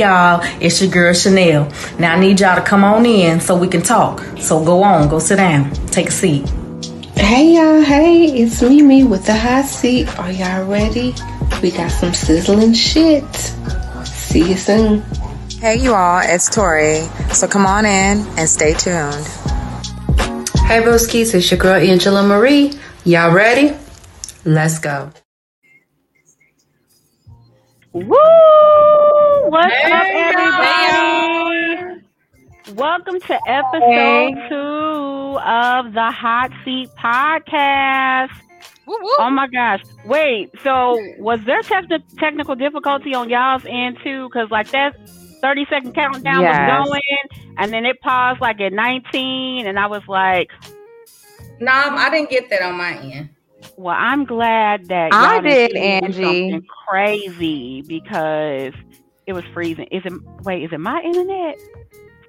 Hey y'all, it's your girl Chanel. Now I need y'all to come on in so we can talk. So go on, go sit down, take a seat. Hey y'all, hey, it's Mimi with the hot seat. Are y'all ready? We got some sizzling shit. See you soon. Hey you all, it's Tori. So come on in and stay tuned. Hey broskies, it's your girl Angela Marie. Y'all ready? Let's go. Woo! What's hey, up, everybody? Hey. Welcome to episode hey. two of the Hot Seat Podcast. Woo, woo. Oh my gosh! Wait, so was there te- technical difficulty on y'all's end too? Because like that thirty second countdown yes. was going, and then it paused like at nineteen, and I was like, "No, nah, I didn't get that on my end." Well, I'm glad that I did, Angie. Crazy because it was freezing. Is it? Wait, is it my internet?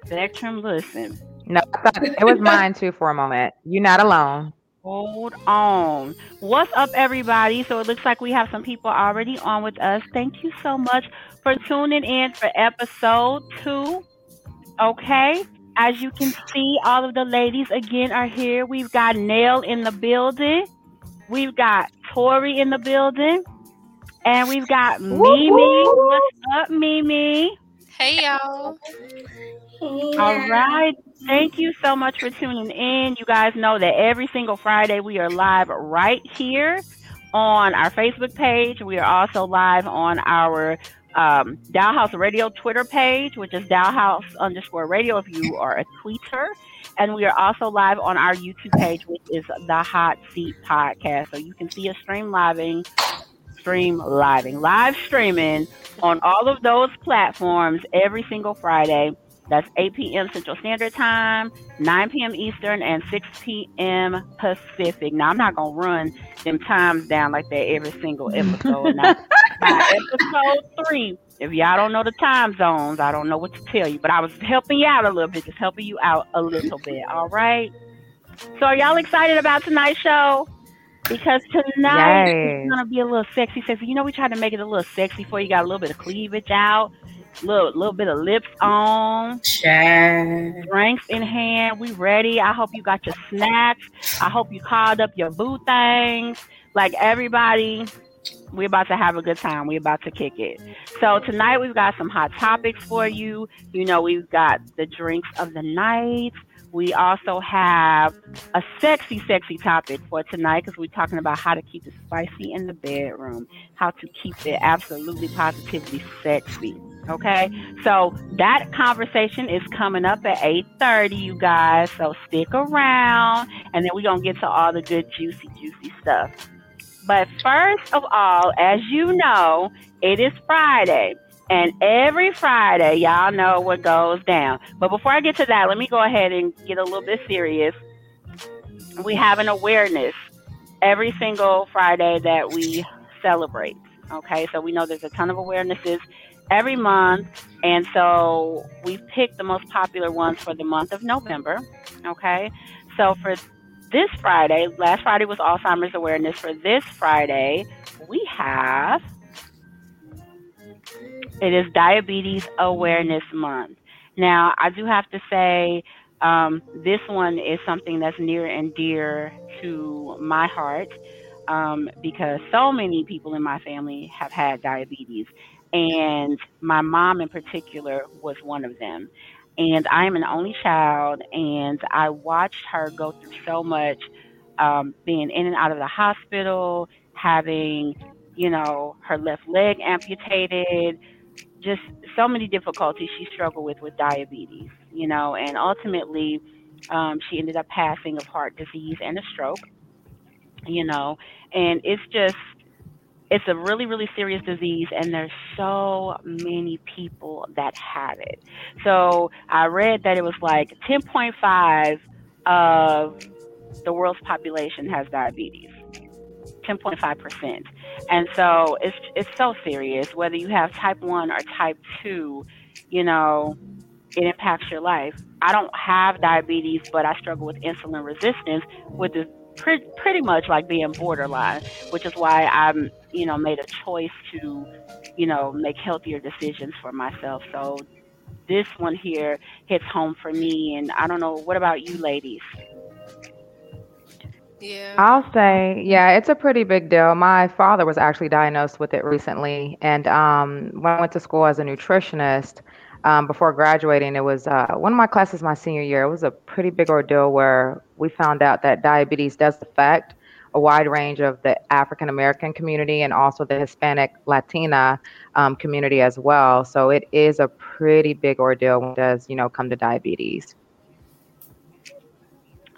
Spectrum, listen. No, it was mine too for a moment. You're not alone. Hold on. What's up, everybody? So it looks like we have some people already on with us. Thank you so much for tuning in for episode two. Okay. As you can see, all of the ladies again are here. We've got Nail in the building. We've got Tori in the building. And we've got Mimi. What's up, Mimi? Hey, y'all. All right. Thank you so much for tuning in. You guys know that every single Friday we are live right here on our Facebook page. We are also live on our um, House Radio Twitter page, which is Dow House underscore radio if you are a tweeter. And we are also live on our YouTube page, which is the Hot Seat Podcast. So you can see us stream living, stream living, live streaming on all of those platforms every single Friday. That's 8 p.m. Central Standard Time, 9 p.m. Eastern, and 6 p.m. Pacific. Now, I'm not going to run them times down like that every single episode. now, by episode three, if y'all don't know the time zones, I don't know what to tell you, but I was helping you out a little bit, just helping you out a little bit. All right. So, are y'all excited about tonight's show? Because tonight Yay. is gonna be a little sexy, sexy. You know, we tried to make it a little sexy for you. Got a little bit of cleavage out, little little bit of lips on, Chad. drinks in hand. We ready. I hope you got your snacks. I hope you called up your boo things. Like everybody, we're about to have a good time. We're about to kick it. So tonight we've got some hot topics for you. You know, we've got the drinks of the night. We also have a sexy, sexy topic for tonight because we're talking about how to keep it spicy in the bedroom, how to keep it absolutely positively sexy. Okay, so that conversation is coming up at 8:30, you guys. So stick around, and then we're gonna get to all the good, juicy, juicy stuff. But first of all, as you know, it is Friday. And every Friday, y'all know what goes down. But before I get to that, let me go ahead and get a little bit serious. We have an awareness every single Friday that we celebrate. Okay, so we know there's a ton of awarenesses every month. And so we picked the most popular ones for the month of November. Okay, so for this Friday, last Friday was Alzheimer's Awareness. For this Friday, we have it is Diabetes Awareness Month. Now, I do have to say, um, this one is something that's near and dear to my heart um, because so many people in my family have had diabetes, and my mom in particular was one of them. And I am an only child, and I watched her go through so much, um, being in and out of the hospital, having, you know, her left leg amputated, just so many difficulties she struggled with with diabetes, you know, and ultimately um, she ended up passing of heart disease and a stroke, you know, and it's just it's a really really serious disease and there's so many people that have it. So i read that it was like 10.5 of the world's population has diabetes 10.5%. And so it's it's so serious whether you have type 1 or type 2, you know, it impacts your life. I don't have diabetes, but I struggle with insulin resistance, which is pre- pretty much like being borderline, which is why I'm you know, made a choice to, you know, make healthier decisions for myself. So this one here hits home for me. And I don't know, what about you, ladies? Yeah. I'll say, yeah, it's a pretty big deal. My father was actually diagnosed with it recently, and um, when I went to school as a nutritionist, um, before graduating, it was uh, one of my classes my senior year. It was a pretty big ordeal where we found out that diabetes does affect a wide range of the African American community and also the Hispanic Latina um, community as well. So it is a pretty big ordeal when it does, you know, come to diabetes.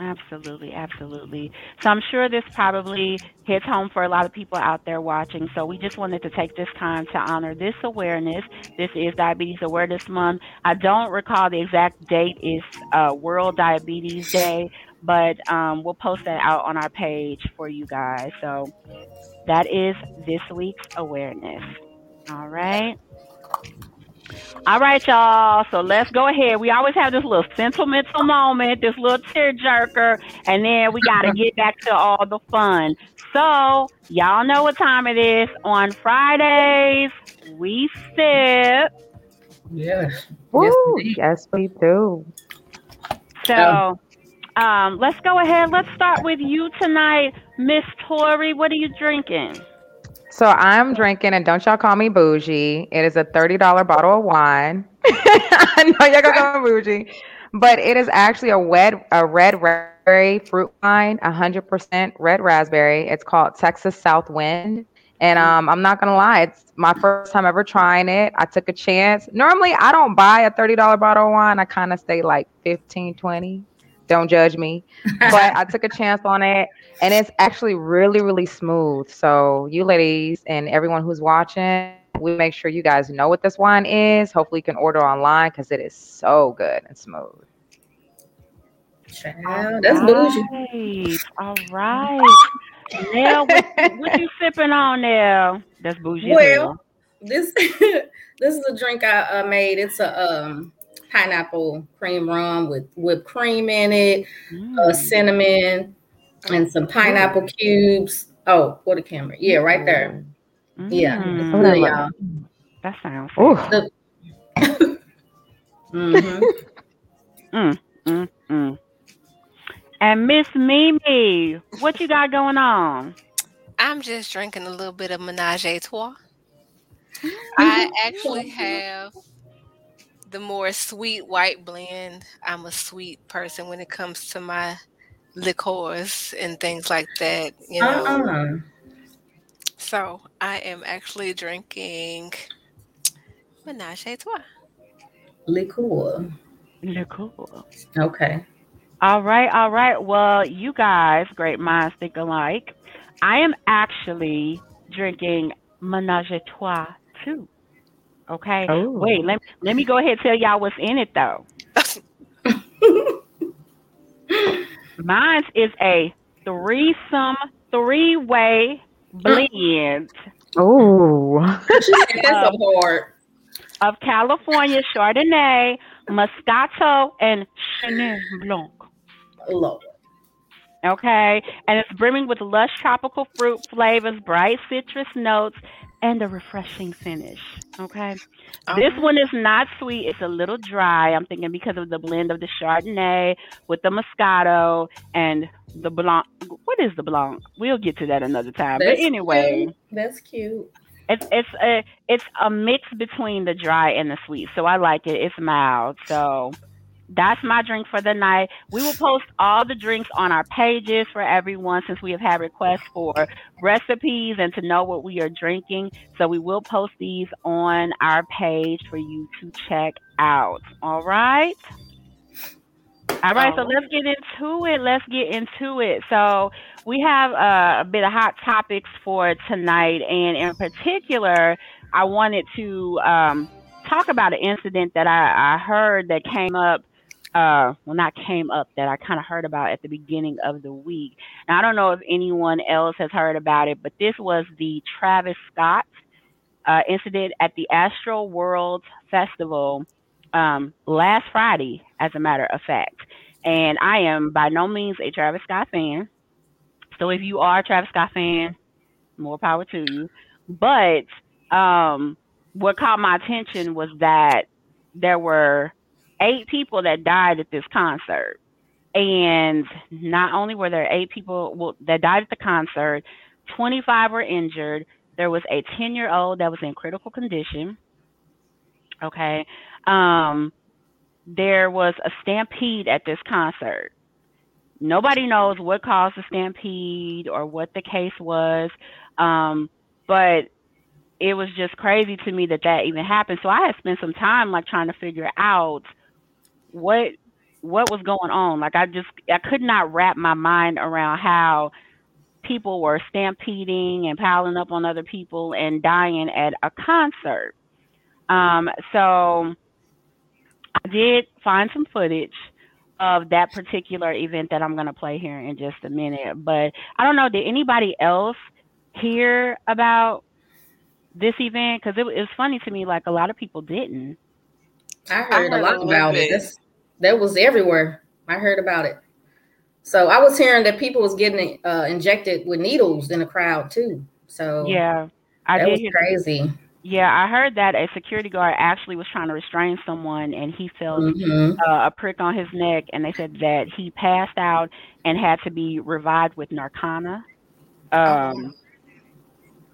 Absolutely, absolutely. So I'm sure this probably hits home for a lot of people out there watching. So we just wanted to take this time to honor this awareness. This is Diabetes Awareness Month. I don't recall the exact date is uh, World Diabetes Day, but um, we'll post that out on our page for you guys. So that is this week's awareness. All right. All right, y'all. So let's go ahead. We always have this little sentimental moment, this little tearjerker, and then we got to get back to all the fun. So, y'all know what time it is. On Fridays, we sip. Yes. Woo, indeed. yes, we do. So, um, let's go ahead. Let's start with you tonight, Miss Tori. What are you drinking? So I'm drinking, and don't y'all call me bougie. It is a thirty dollar bottle of wine. I know y'all gonna call me bougie, but it is actually a red a red raspberry fruit wine, hundred percent red raspberry. It's called Texas South Wind, and um, I'm not gonna lie, it's my first time ever trying it. I took a chance. Normally, I don't buy a thirty dollar bottle of wine. I kind of stay like 15, 20. Don't judge me, but I took a chance on it and it's actually really really smooth so you ladies and everyone who's watching we make sure you guys know what this wine is hopefully you can order online because it is so good and smooth Child, that's bougie. All right. Now what, what you sipping on now? That's bougie. as Well, hell. this this is a drink I uh, made. It's a um, pineapple cream rum with whipped cream in it, uh, Mm. cinnamon, and some pineapple cubes. Oh, what a camera! Yeah, right there. Yeah, it's Mm. good, y'all. That sounds. Ooh. Mhm. Mm, mm, mm. And Miss Mimi, what you got going on? I'm just drinking a little bit of Menage a Trois. I actually have the more sweet white blend. I'm a sweet person when it comes to my liqueurs and things like that, you know. Uh-uh. So I am actually drinking Menage a Trois. Liqueur. Liqueur. Okay. All right, all right. Well, you guys, great minds think alike. I am actually drinking Menage a Trois too. Okay. Oh. Wait, let, let me go ahead and tell y'all what's in it though. Mine is a threesome, three way blend Ooh. She that's so hard. of California Chardonnay, Moscato, and Chenin Blanc. Lord. Okay. And it's brimming with lush tropical fruit flavors, bright citrus notes, and a refreshing finish. Okay. This Um, one is not sweet. It's a little dry. I'm thinking because of the blend of the Chardonnay with the Moscato and the Blanc. What is the Blanc? We'll get to that another time. That's but anyway, cute. that's cute. it's it's a it's a mix between the dry and the sweet. So I like it. It's mild. So that's my drink for the night. We will post all the drinks on our pages for everyone since we have had requests for recipes and to know what we are drinking. So we will post these on our page for you to check out. All right. All right, so let's get into it. Let's get into it. So we have uh, a bit of hot topics for tonight, and in particular, I wanted to um, talk about an incident that I, I heard that came up. Uh, well, not came up that I kind of heard about at the beginning of the week. Now I don't know if anyone else has heard about it, but this was the Travis Scott uh, incident at the Astroworld Festival um, last Friday, as a matter of fact. And I am by no means a Travis Scott fan. So if you are a Travis Scott fan, more power to you. But um, what caught my attention was that there were eight people that died at this concert. And not only were there eight people that died at the concert, 25 were injured. There was a 10 year old that was in critical condition. Okay. Um, there was a stampede at this concert. Nobody knows what caused the stampede or what the case was. Um, but it was just crazy to me that that even happened. So I had spent some time like trying to figure out what what was going on. Like I just I could not wrap my mind around how people were stampeding and piling up on other people and dying at a concert. Um, so I did find some footage of that particular event that I'm going to play here in just a minute. But I don't know, did anybody else hear about this event? Because it, it, was funny to me, like a lot of people didn't. I heard, I heard a lot a about bit. it. That was everywhere. I heard about it. So I was hearing that people was getting uh, injected with needles in the crowd too. So yeah, I that did was crazy. Yeah, I heard that a security guard actually was trying to restrain someone and he felt mm-hmm. uh, a prick on his neck, and they said that he passed out and had to be revived with Narcana. Um, oh.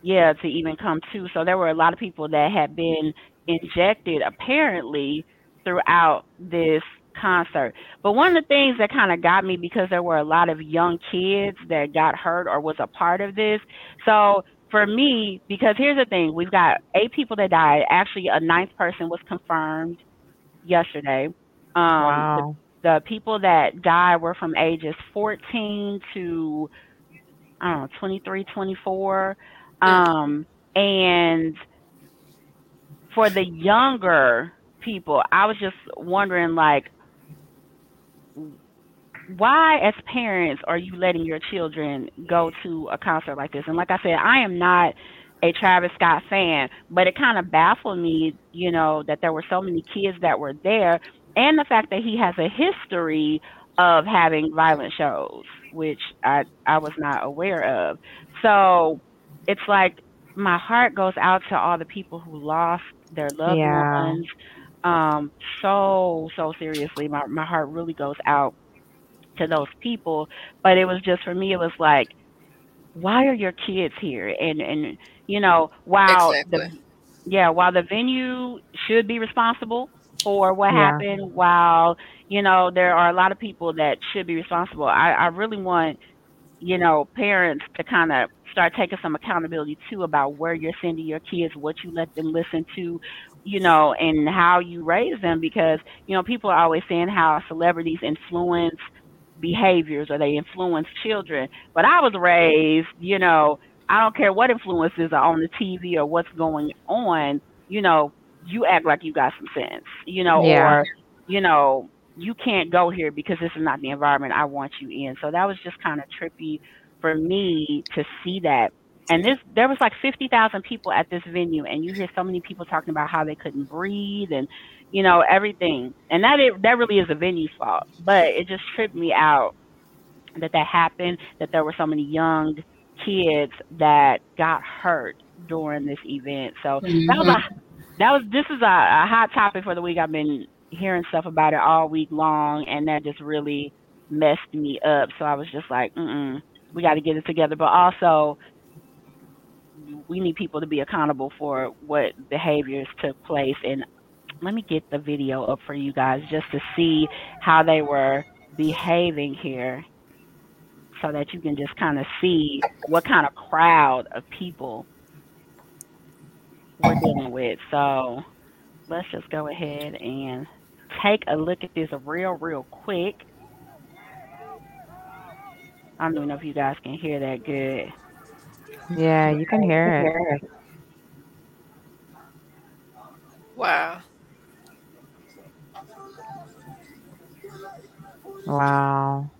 Yeah, to even come to. So there were a lot of people that had been injected apparently throughout this concert. But one of the things that kind of got me because there were a lot of young kids that got hurt or was a part of this. So for me, because here's the thing, we've got eight people that died. Actually, a ninth person was confirmed yesterday. Um, wow. The, the people that died were from ages 14 to I don't know 23, 24, um, and for the younger people, I was just wondering, like, why as parents are you letting your children go to a concert like this? And like I said, I am not a Travis Scott fan, but it kind of baffled me, you know, that there were so many kids that were there and the fact that he has a history of having violent shows, which I I was not aware of. So, it's like my heart goes out to all the people who lost their loved yeah. ones um so so seriously my my heart really goes out to those people. But it was just for me, it was like, why are your kids here? And and you know, while exactly. the yeah, while the venue should be responsible for what yeah. happened, while you know there are a lot of people that should be responsible, I, I really want you know parents to kind of start taking some accountability too about where you're sending your kids, what you let them listen to, you know, and how you raise them because, you know, people are always saying how celebrities influence behaviors or they influence children. But I was raised, you know, I don't care what influences are on the TV or what's going on, you know, you act like you got some sense, you know, yeah. or, you know, you can't go here because this is not the environment I want you in. So that was just kind of trippy for me to see that. And this, there was like 50,000 people at this venue, and you hear so many people talking about how they couldn't breathe and, you know, everything. And that it, that really is a venue's fault. But it just tripped me out that that happened, that there were so many young kids that got hurt during this event. So mm-hmm. that was a, that was this is a, a hot topic for the week. I've been hearing stuff about it all week long, and that just really messed me up. So I was just like, mm we got to get it together. But also, we need people to be accountable for what behaviors took place and let me get the video up for you guys just to see how they were behaving here so that you can just kind of see what kind of crowd of people we're dealing with. So let's just go ahead and take a look at this real, real quick. I don't even know if you guys can hear that good. Yeah, you can hear it. Wow. Wow.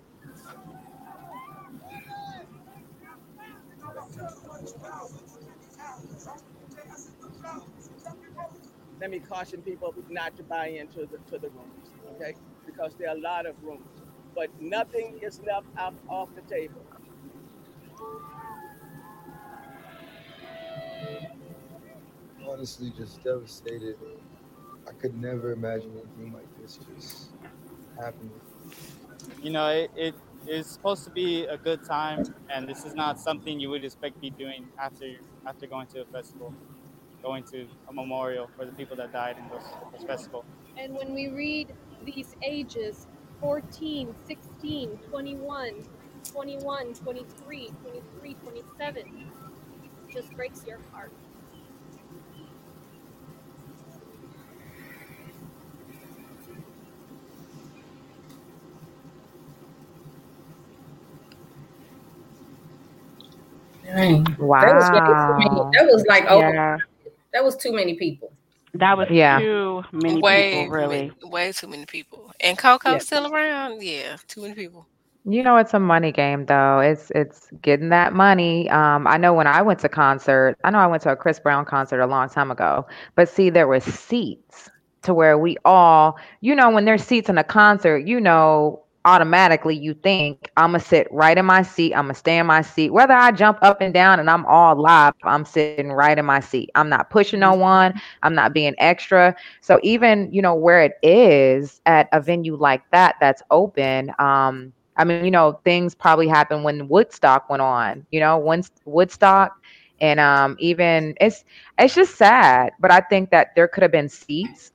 Let me caution people not to buy into the to the rooms, okay? Because there are a lot of rooms, but nothing is left off, off the table. Honestly just devastated. I could never imagine anything like this just happening. You know, it, it is supposed to be a good time, and this is not something you would expect to be doing after after going to a festival, going to a memorial for the people that died in this, those festivals. And when we read these ages 14, 16, 21, 21, 23, 23, 27, it just breaks your heart. Dang. Wow. That was, way too many- that was like oh, Yeah. That was too many people. That was Yeah. too many way, people, really. many- way too many people. And Coco Yeah. still around? Yeah, too many people. You know, it's a money game though. It's it's getting that money. Um, I know when I went to concert, I know I went to a Chris Brown concert a long time ago, but see, there were seats to where we all, you know, when there's seats in a concert, you know, automatically you think I'm gonna sit right in my seat, I'm gonna stay in my seat. Whether I jump up and down and I'm all live, I'm sitting right in my seat. I'm not pushing no one, I'm not being extra. So even, you know, where it is at a venue like that that's open, um, I mean, you know, things probably happened when Woodstock went on, you know, when Woodstock and um even it's it's just sad, but I think that there could have been seats,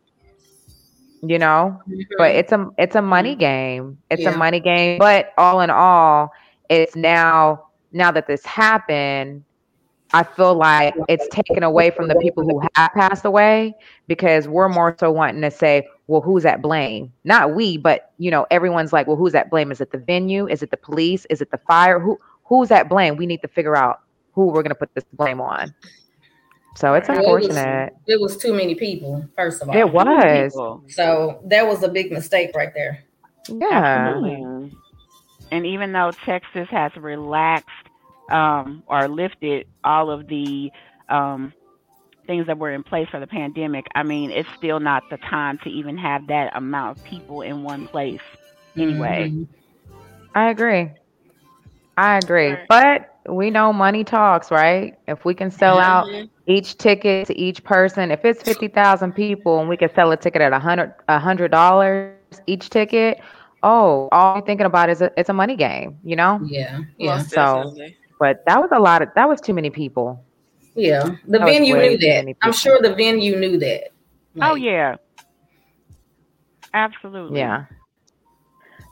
you know, but it's a it's a money game. It's Yeah. a money game, but all in all, it's now now that this happened, I feel like it's taken away from the people who have passed away because we're more so wanting to say, well, who's at blame? Not we, but you know, everyone's like, well, who's at blame? Is it the venue? Is it the police? Is it the fire? Who who's at blame? We need to figure out who we're gonna put this blame on. So it's Well, it was- unfortunate. It was too many people. First of all, It was. So that was a big mistake right there. Yeah. Absolutely. And even though Texas has relaxed um, or lifted all of the um, things that were in place for the pandemic, I mean, it's still not the time to even have that amount of people in one place anyway. Mhm. I agree. I agree. But we know money talks, right? If we can sell out Mhm. each ticket to each person, if it's fifty thousand people and we can sell a ticket at a hundred a hundred dollars each ticket, oh, all you're thinking about is a, it's a money game, you know? Yeah, yeah, Most So- definitely. But that was a lot of that was too many people. yeah. The That venue knew that. I'm sure the venue knew that. Oh yeah, absolutely. Yeah.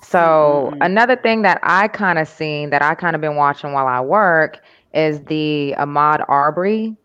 So Mm-mm. another thing that I kind of seen that I kind of been watching while I work is the Ahmaud Arbery.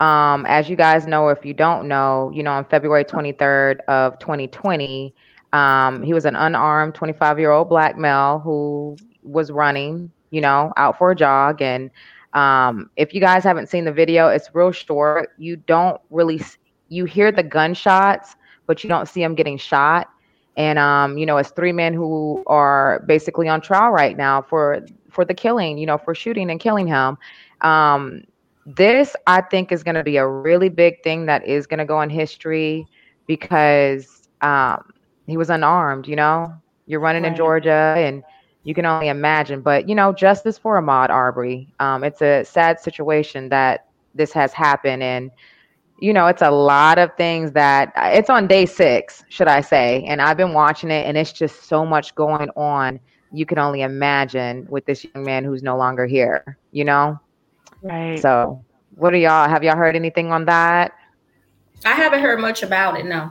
Um, as you guys know, if you don't know, you know, on February 23rd of 2020, um, he was an unarmed 25 year old black male who was running, you know, out for a jog. And um, if you guys haven't seen the video, it's real short. You don't really, you hear the gunshots, but you don't see him getting shot and um, you know, it's three men who are basically on trial right now for for the killing, you know, for shooting and killing him. Um, this I think is going to be a really big thing that is going to go in history because um, he was unarmed. You know, you're running in Georgia, and you can only imagine. But you know, justice for Ahmaud Arbery. Um, it's a sad situation that this has happened, and you know, it's a lot of things that it's on day six, should I say. And I've been watching it, and it's just so much going on. You can only imagine with this young man who's no longer here, you know? Right. So, what are y'all? Have y'all heard anything on that? I haven't heard much about it. No.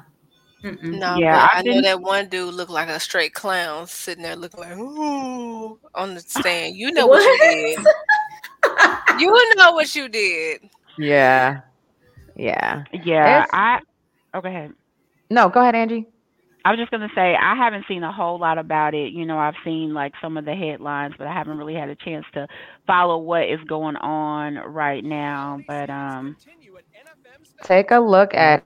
Mm-mm. No, Yeah, I've I know that one dude looked like a straight clown sitting there looking like ooh on the stand. You know what, you did. You know what you did. Yeah. Yeah. yeah, It's- I. Oh, go ahead. No, go ahead, Angie. I was just gonna say I haven't seen a whole lot about it. You know, I've seen like some of the headlines, but I haven't really had a chance to follow what is going on right now. But um, Take a look at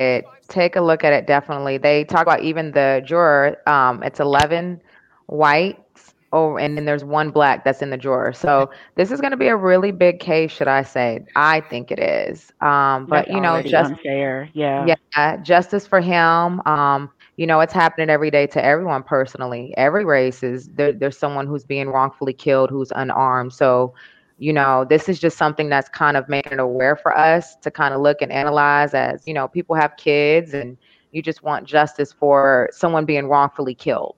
it. Take a look at it. Definitely. They talk about even the juror. Um, it's eleven whites. Oh, and then there's one black that's in the drawer. So this is going to be a really big case, should I say? I think it is. Um, but that's you know, just unfair. Yeah. yeah, justice for him. Um, you know, it's happening every day to everyone personally. Every race is there, there's someone who's being wrongfully killed who's unarmed. So, you know, this is just something that's kind of making it aware for us to kind of look and analyze as, you know, people have kids and you just want justice for someone being wrongfully killed.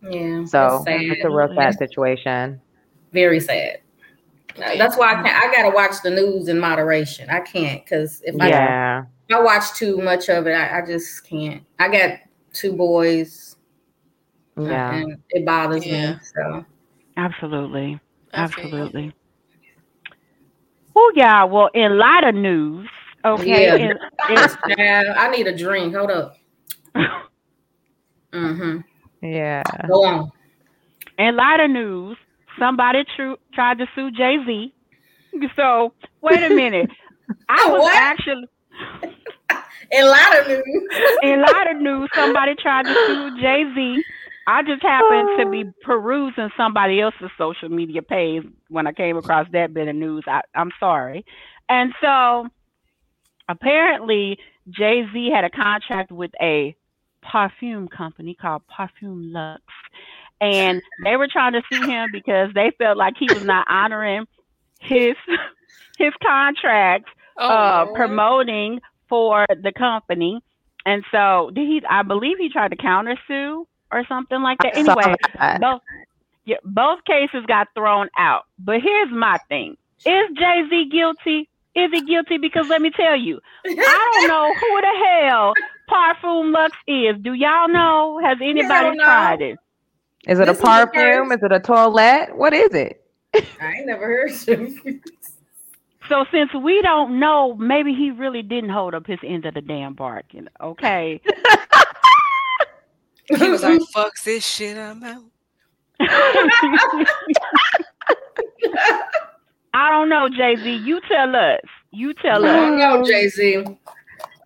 Yeah. So it's it's a real sad situation. Very sad. That's why I can't. I gotta watch the news in moderation. I can't because if I Yeah. if I watch too much of it, I, I just can't. I got two boys, Yeah. and it bothers Yeah. me. So Absolutely. I feel you. Absolutely. Oh yeah. Well, in lighter news, okay. Yeah. In, in, I need a drink. Hold up. Mm-hmm. Yeah. Go on. in lighter news, somebody tru- tried to sue Jay Z. So wait a minute. I was What? actually In lighter news. in lighter news. Somebody tried to sue Jay Z. I just happened to be perusing somebody else's social media page when I came across that bit of news. I, I'm sorry. And so apparently Jay Z had a contract with a perfume company called Perfume Lux. And they were trying to sue him because they felt like he was not honoring his his contract Oh, uh promoting for the company. And so did he I believe he tried to counter sue or something like that. I Anyway, that. both yeah, both cases got thrown out. But here's my thing. Is Jay Z guilty? Is he guilty? Because let me tell you, I don't know who the hell Parfum Lux is. Do y'all know? Has anybody know. tried it? Is it This a is perfume? Is it a toilet? What is it? I ain't never heard of it. So since we don't know, maybe he really didn't hold up his end of the damn bargain. Okay. He was like, "Fuck this shit, I'm out." I don't know, Jay Z. You tell us. You tell us. I don't know, Jay Z.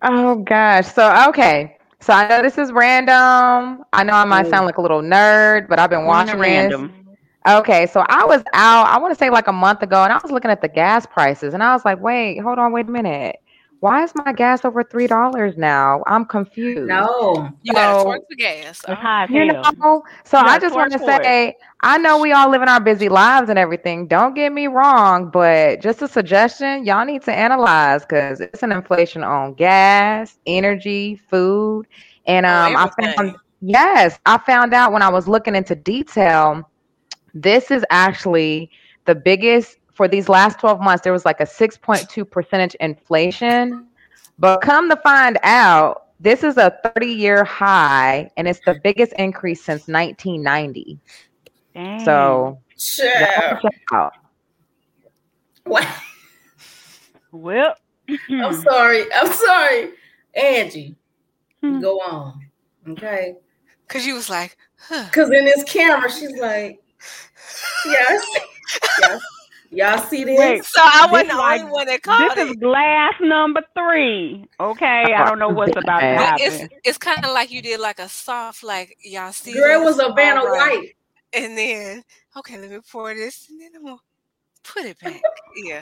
Oh gosh. So okay. So I know this is random. I know I might oh. sound like a little nerd, but I've been watching this. random. Okay, so I was out, I want to say like a month ago, and I was looking at the gas prices, and I was like, wait, hold on, wait a minute. Why is my gas over three dollars now? I'm confused. No. You gotta So- twerk the gas. It's high You know, so You I just want to twerk for it. say, I know we all live in our busy lives and everything. Don't get me wrong, but just a suggestion, y'all need to analyze because it's an inflation on gas, energy, food, and Oh, um, I found yes, I found out when I was looking into detail. This is actually the biggest for these last 12 months. There was like a 6.2 percentage inflation, but come to find out, this is a 30 year high and it's the biggest increase since 1990. Dang. So Sure. out. What? well, I'm sorry. I'm sorry. Angie, Hmm. go on. Okay. Cause you was like, huh. Because in this camera, she's like, yes. yes. Y'all see this? Wait, So I wasn't the like- only one that called this is glass number three. Okay, I don't know what's about to But But happen. it's it's kind of like you did like a soft, like y'all see. Girl, it this? was a Vanna All right. White. And then, okay, let me pour this, and then I'm gonna put it back. yeah,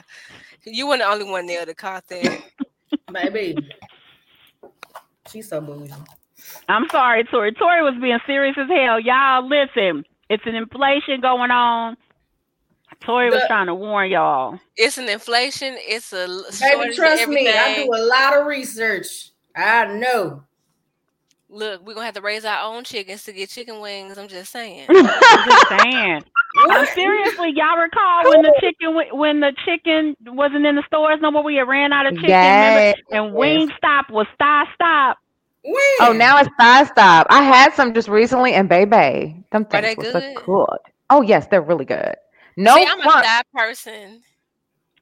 you weren't the only one there that caught that. Baby. She's so bougie. I'm sorry, Tori. Tori was being serious as hell. Y'all, listen. It's an inflation going on. Tori was The- trying to warn y'all. It's an inflation. It's a l- Baby, trust me, I do a lot of research. I know. Look, we're gonna have to raise our own chickens to get chicken wings. I'm just saying. I'm just saying. I'm seriously, y'all recall when the chicken when the chicken wasn't in the stores no more? We had ran out of chicken, Yes. remember? And Wingstop was thigh stop. When? Oh, now it's Thigh Stop. I had some just recently and baby, them Are things they were so good? good. Oh yes, they're really good. No See, I'm a front. thigh person.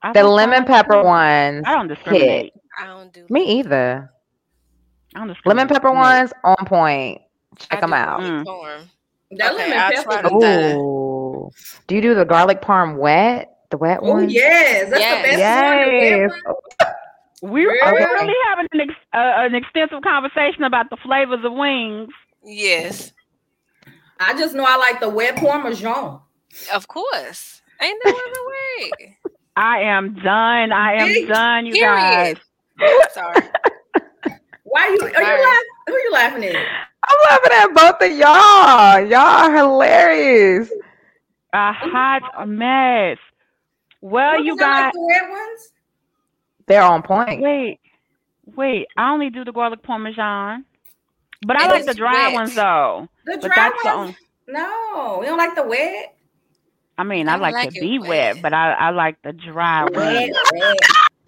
I The lemon pepper too. ones I don't hit. discriminate. I don't do. Me either. I don't Lemon discriminate. pepper ones on point. I Check them out. garlic Mm. That Okay, lemon pepper. try the. Ooh. Do you do the garlic parm wet? The wet Oh, one? yes. That's Yes. the best one. Yes. one. We are we Really? really having an, ex- uh, an extensive conversation about the flavors of wings. Yes, I just know I like the wet parmesan. Of course. Ain't no other way. I am done. I am done, you guys. Period. Sorry. Why you are you laughing? Who are you laughing at? I'm laughing at both of y'all. Y'all are hilarious. A mm-hmm. hot mess. Well, Don't you sound like the red ones. They're on point. Wait, wait. I only do the garlic parmesan, but I like the dry wet. ones though. The But dry that's the ones. only. No, we don't like the wet. I mean, I I like, like to be wet, but I, I like the dry Wet, ones. wet,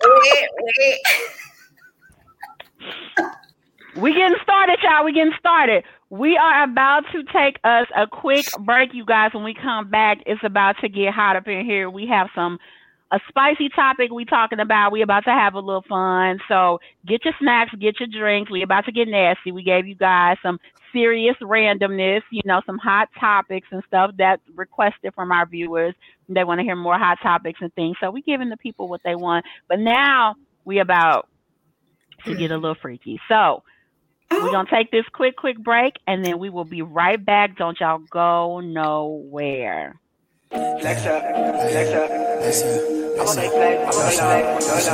wet, wet. We getting started, y'all. We getting started. We are about to take us a quick break, you guys. When we come back, it's about to get hot up in here. We have some a spicy topic we talking about. We about to have a little fun. So get your snacks, get your drinks. We about to get nasty. We gave you guys some serious randomness, you know, some hot topics and stuff that requested from our viewers. They want to hear more hot topics and things. So we giving the people what they want. But now we about to get a little freaky. So we're gonna take this quick, quick break, and then we will be right back. Don't y'all go nowhere. Flex up, flex up, flex up. I'ma make flex, hold on, hold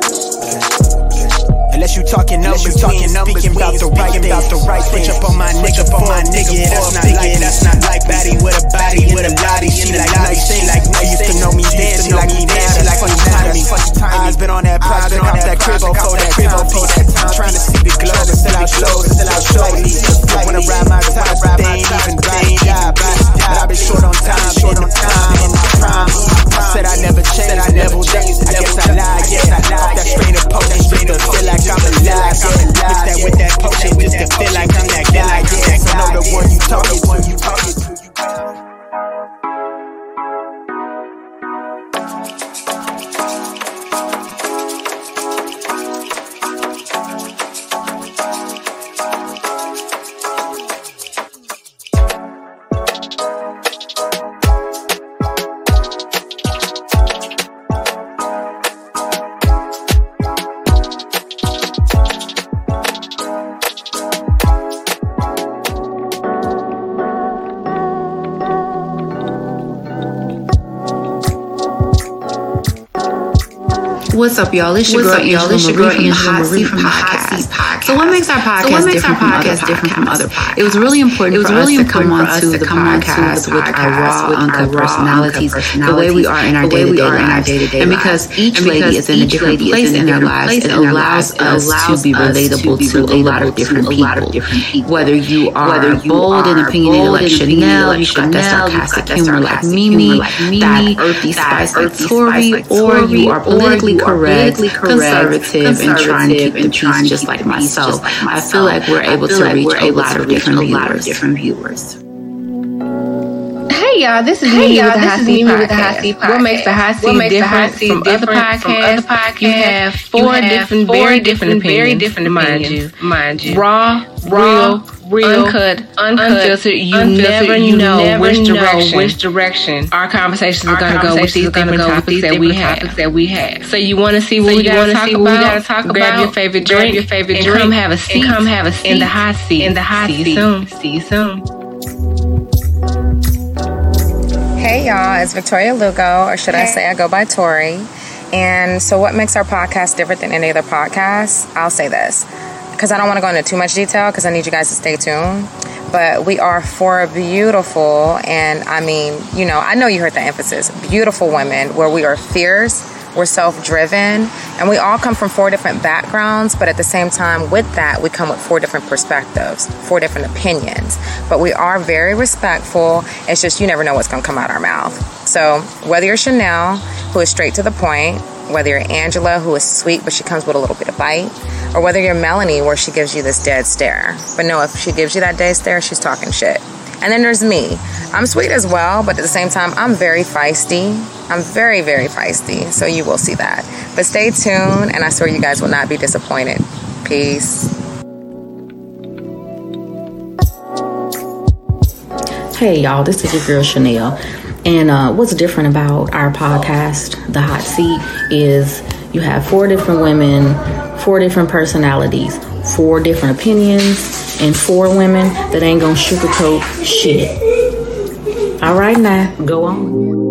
on. Unless you talking numbers, You talking numbers, speaking about the right thing. About the right Switch up on my nigga, up on my nigga. That's not like that's not like baddie with a body with a body. She like nice, she like no. Used to know me then, she like me now. She like funny timing. Eyes been on that been off that crib, for that crib, for that time. Trying to see the glow, but still out slow, still out shortly. Wanna ride my time, but they ain't even they ain't die. But I've been short on time, short on time, in the prime. Said I never changed, I never changed. I guess I lied, yes I lied. That straight up potion, just to feel like I'm alive. Yeah, mix that with that potion, just to feel like I'm that guy. Yeah, so know the one you talking to, you talking to. What's up, y'all? It's your What's girl, up, y'all? It's your girl, from the Angela Marie from the Hot. Seat Podcast. So, what makes our So podcast, what makes different, our from other podcast different from other podcasts? It was really important It was for really to important for us onto to the come onto podcast the with our raw, with our personalities, uncut the way we are in our we day-to-day are lives. And because each lady is in a different place in their lives, it allows us to be to relatable to a lot of to different a lot of people. Whether you are bold and opinionated like Chanel, like you've got that sarcastic humor like Mimi, that earthy spice like Tori, or you are politically correct, conservative, and trying to keep the peace just like peace myself. just like I feel like we're able to like reach we're a able lot to of reach different a lot of different viewers. Hey y'all, this is Hey, Mimi y'all, with the this Hot is Seat Mimi with the Hot Podcast. What makes the Hot Podcast. Seat What the different Hot Seat from other different from podcasts? other podcasts? You have You four have different, four very different different, very opinions, different mind opinions, you. mind you. Raw, Raw, real, real, uncut, uncut, unfiltered. You unfiltered. never You know never which know direction, which direction our conversations our are going to go with conversations these gonna different go with topics these that we different have. topics that we have. So you want to see what So we got wanna to talk what we about? gotta talk Grab about? your favorite Grab drink, your favorite and drink, come have a and seat. come have a seat in the hot seat. in the hot See you seat. soon. See you soon. Hey y'all, it's Victoria Lugo, or should I say I go by Tori. And so, what makes our podcast different than any other podcast? I'll say this because I don't want to go into too much detail because I need you guys to stay tuned. But we are four beautiful, and I mean, you know, I know you heard the emphasis beautiful women where we are fierce, we're self driven, and we all come from four different backgrounds. But at the same time, with that, we come with four different perspectives, four different opinions. But we are very respectful. It's just you never know what's going to come out our mouth. So, whether you're Chanel, who is straight to the point, whether you're Angela, who is sweet but she comes with a little bit of bite, or whether you're Melanie, where she gives you this dead stare. But no, if she gives you that dead stare, she's talking shit. And then there's me. I'm sweet as well, but at the same time, I'm very feisty. I'm very, very feisty. So you will see that. But stay tuned, and I swear you guys will not be disappointed. Peace. Hey y'all, this is your girl Chanel. And uh, what's different about our podcast, The Haute Seat, is you have four different women, four different personalities, four different opinions, and four women that ain't gonna sugarcoat shit. All right, now, go on.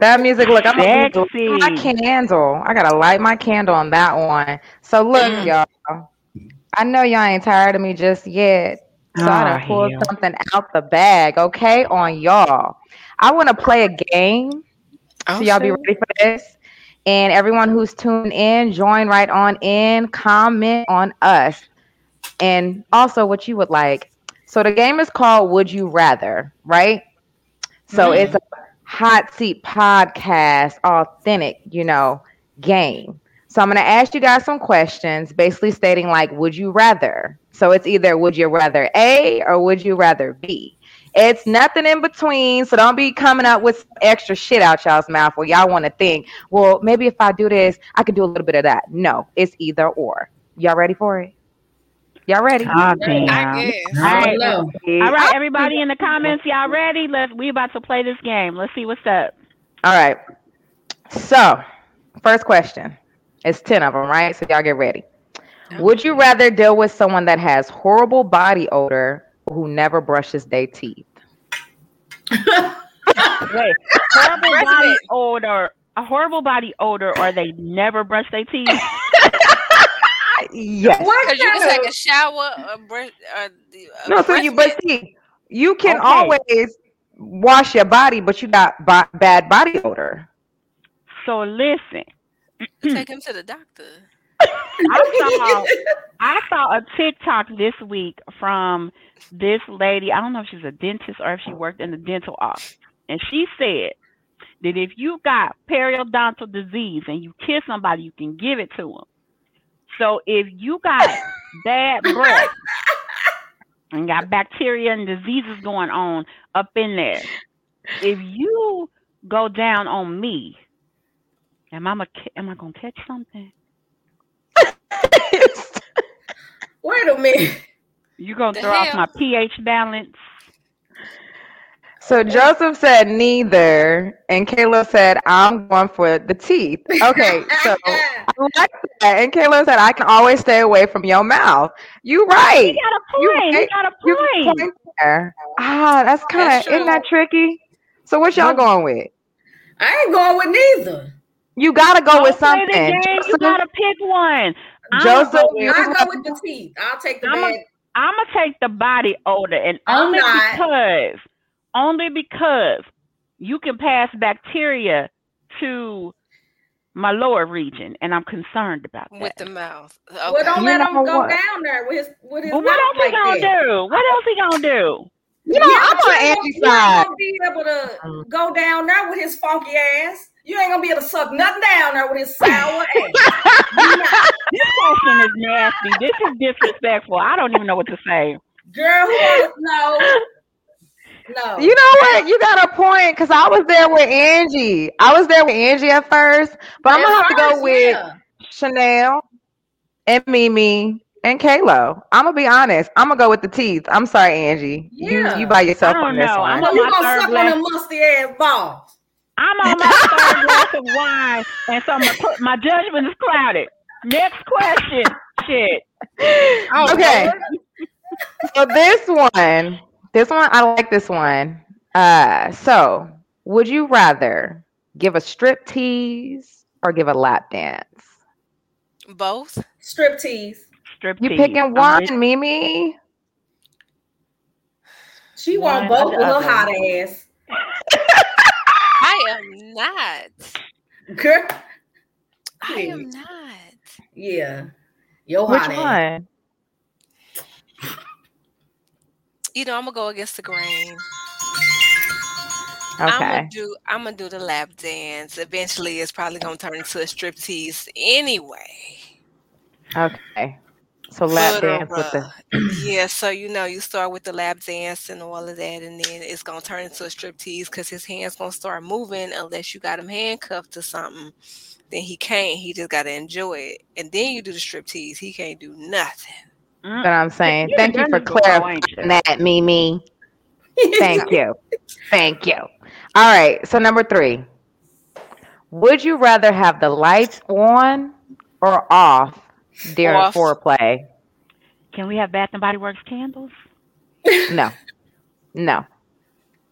That music, look, I'm gonna Sexy. light my candle. I gotta light my candle on that one. So look, Mm. y'all. I know y'all ain't tired of me just yet. So I Aw, done pulled hell. something out the bag, okay, on y'all. I want to play a game. So y'all be ready for this. And everyone who's tuned in, join right on in, comment on us, and also what you would like. So the game is called Would You Rather, right? So Mm. it's a hot seat podcast, authentic, you know, game. So I'm gonna ask you guys some questions, basically stating like, would you rather? So it's either would you rather A or would you rather B? It's nothing in between. So don't be coming up with extra shit out y'all's mouth where y'all want to think, well, maybe if I do this, I could do a little bit of that. No, it's either or. Y'all ready for it? Y'all ready? Oh, damn. I guess. All right. All right, everybody in the comments, y'all ready? Let's. We about to play this game. Let's see what's up. All right. So, first question. It's 10 of them, right? So, y'all get ready. Would you rather deal with someone that has horrible body odor who never brushes their teeth? Wait, horrible body odor. A horrible body odor, or they never brush their teeth. Yes. Because you can take a shower or brush. Or, the- uh, No, so you, but see, you can Okay. always wash your body, but you got bo- bad body odor. So listen, take him to the doctor. I saw I saw a TikTok this week from this lady. I don't know if she's a dentist or if she worked in the dental office, and she said that if you got periodontal disease and you kiss somebody, you can give it to them. So if you got bad breath and got bacteria and diseases going on up in there, if you go down on me, am I am I gonna catch something? Wait a minute. You gonna The throw off my pH balance? So Joseph said neither, and Kayla said I'm going for the teeth. Okay, so I like that. And Kayla said I can always stay away from your mouth. You right. You got a point. You, right. got a You point. point there. Ah, that's kind of isn't that tricky? So what y'all going with? I ain't going with neither. You gotta go Don't with something. game. You gotta pick one. Joseph, I'ma go with- I is go with the teeth. I'll take the I'm bad. a, I'm gonna take the body odor, and I'm only not. because, only because you can pass bacteria to my lower region, and I'm concerned about that. With the mouth. Well, don't You let him go what? down there with his with his But what mouth else he like gonna that. do? What else he gonna do? You know, Yeah, I'm on ain't gonna- side. You ain't gonna be able to go down there with his funky ass. You ain't gonna be able to suck nothing down there with his sour ass. You not. This question is nasty. This is disrespectful. I don't even know what to say. Girl, who wanna no. No. You know what? You got a point because I was there with Angie. I was there with Angie at first, but I'm gonna have to go with yeah. Chanel and Mimi and Kalo. I'm gonna be honest. I'm gonna go with the teeth. I'm sorry, Angie. Yeah. You you by yourself I don't on this know. one. I'm on you gonna third suck on glass. them musty ass balls. I'm on my third glass of wine, and so my my judgment is clouded. Next question. Shit. Oh, okay. so this one, this one, I like this one. Uh, so would you rather give a strip tease or give a lap dance? Both. Strip tease. Strip You tease. picking one, with- Mimi? She One want both or with the her hot ass. I am not. Girl. I am not. Yeah. Your Which hot ass. one? You know, I'm gonna go against the grain. I'm Okay. gonna do. I'm gonna do the lap dance. Eventually, it's probably gonna turn into a strip tease anyway. Okay. So lap dance with the uh, Yeah, so you know, you start with the lap dance and all of that, and then it's gonna turn into a strip tease because his hands gonna start moving unless you got him handcuffed to something. Then he can't. He just gotta enjoy it, and then you do the strip tease. He can't do nothing. That I'm saying. You Thank you for this before, clarifying that, Mimi. Thank you. Thank you. All right. So number three. Would you rather have the lights on or off during Off. foreplay? Can we have Bath and Body Works candles? No. No.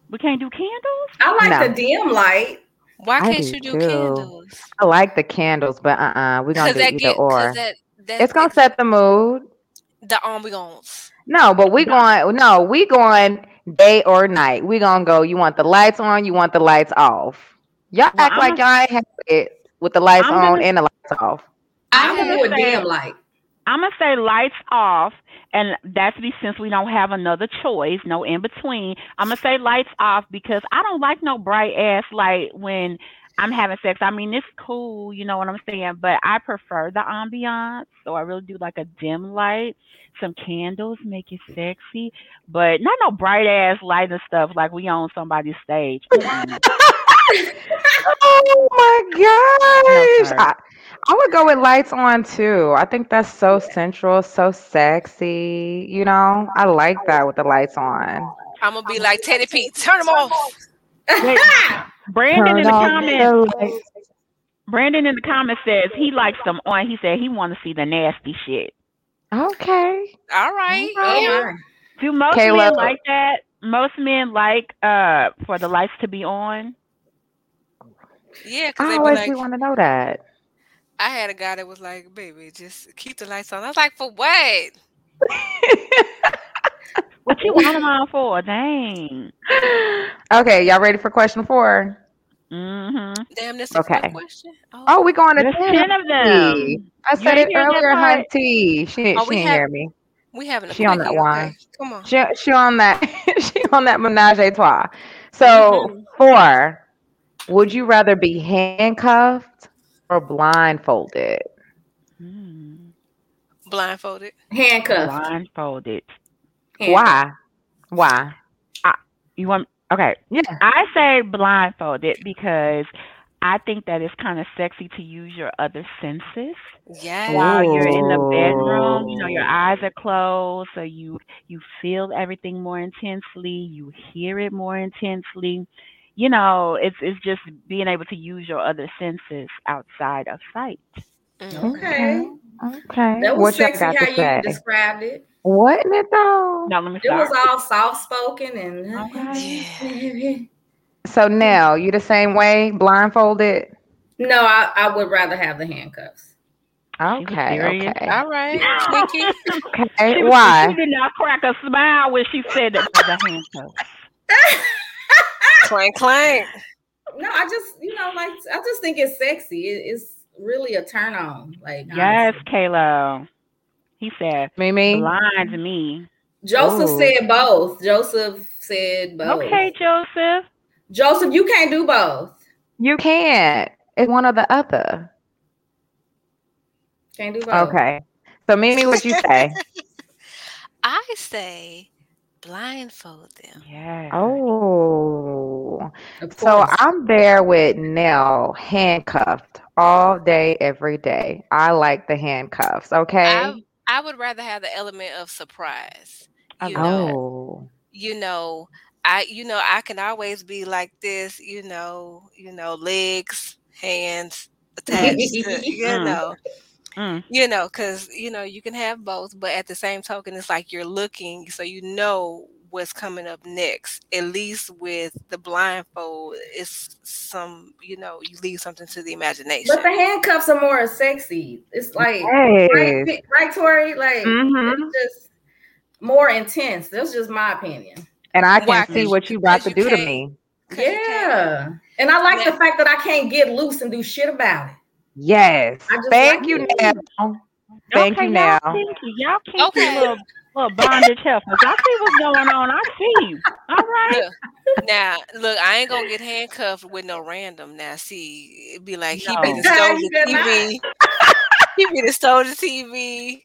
We can't do candles. I like No. the dim light. Why can't do you do too. candles? I like the candles, but uh uh we are gonna Cause do that either get, or. that that It's gonna set the mood. The ambiance. No, but we going no, we going day or night. We gonna go. You want the lights on? You want the lights off? Y'all Well, act I'm like a- y'all ain't have it with the lights I'm on gonna- and the lights off. I'm gonna gonna do a say- dim light. I'm gonna say lights off, and that's be since we don't have another choice, no in between. I'm gonna say lights off because I don't like no bright ass light when I'm having sex. I mean, it's cool, you know what I'm saying, but I prefer the ambiance, so I really do like a dim light. Some candles make it sexy, but not no bright ass light and stuff like we on somebody's stage. Oh my gosh. sir. I, I would go with lights on too. I think that's so sensual, so sexy. You know, I like that with the lights on. I'm gonna be like Teddy P, Turn them off. Wait, Brandon in the comments. Brandon in the comments says he likes them on. He said he want to see the nasty shit. Okay. All right. Oh yeah. Do most Kayla- men like that? Most men like uh for the lights to be on. Yeah, because I always like, do want to know that. I had a guy that was like, baby, just keep the lights on. I was like, for what? What you want them on for? Dang. Okay, y'all ready for question four? Mm-hmm. Damn, this is a Okay. question. Oh, Oh, we going to There's 10. of them. I said it earlier, part? Hunty. She, didn't- Oh, she didn't have- hear me. we having a She on that quickie, wine. Come on. She, she on that she on that menage a trois. So Mm-hmm. four, would you rather be handcuffed or blindfolded? Blindfolded. Handcuffed. Blindfolded. Why? Why? I, You want okay. Yeah. I say blindfolded because I think that it's kind of sexy to use your other senses Yeah. while you're in the bedroom. You know, your eyes are closed, so you you feel everything more intensely. You hear it more intensely. You know, it's it's just being able to use your other senses outside of sight. Mm. Okay. Okay. That was what sexy how you say? described it. Wasn't it though? Now let me It was all soft spoken and uh, So now you the same way, blindfolded? no, I, I would rather have the handcuffs. Okay, okay. All right. Okay, She, why? she did not crack a smile when she said that to the handcuffs. clank clank. No, I just you know like I just think it's sexy. It, it's really a turn on. Like Yes, honestly. Kayla. He said Mimi? blinds me. Joseph Ooh. said both. Joseph said both. Okay, Joseph. Joseph, you can't do both. You can't. It's one or the other. Can't do both. Okay. So Mimi, what you say? I say blindfold them. Yeah. Oh. So. I'm there with Nell handcuffed all day, every day. I like the handcuffs. Okay. I I would rather have the element of surprise. You know, oh. you know, I you know, I can always be like this, you know, you know, legs, hands attached to, you Mm. know. Mm. You know, because you know you can have both, but at the same token, it's like you're looking, so you know what's coming up next. At least with the blindfold, it's some, you know, you leave something to the imagination. But the handcuffs are more sexy. It's like Yes. right, right, Tori? Like Mhm. it's just more intense. That's just my opinion. And I can Why? see 'Cause what you- you about 'cause to you do to can't- me. 'Cause you can't- Yeah. And I like Yeah. the fact that I can't get loose and do shit about it. Yes. Thank like you, it. Nell. Thank okay, you, y'all Nell. Thank you. Y'all keep Okay. Your little, little bondage heifers. I see what's going on. I see you. All right. Look, now, look, I ain't gonna get handcuffed with no random. Now, see, it'd be like he No. be the stole You the. TV. he be the stole the TV.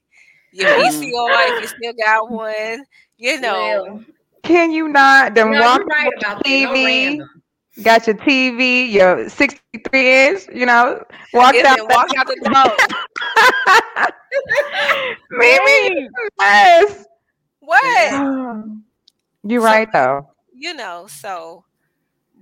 Your mm. VCR, if you still got one, you know. Can you not? Then No, walk you're right with about your. No TV. random. Got your TV, your 63 inch, you know, walked And out, walk out the door. Maybe yes. What? You're right though. You know, so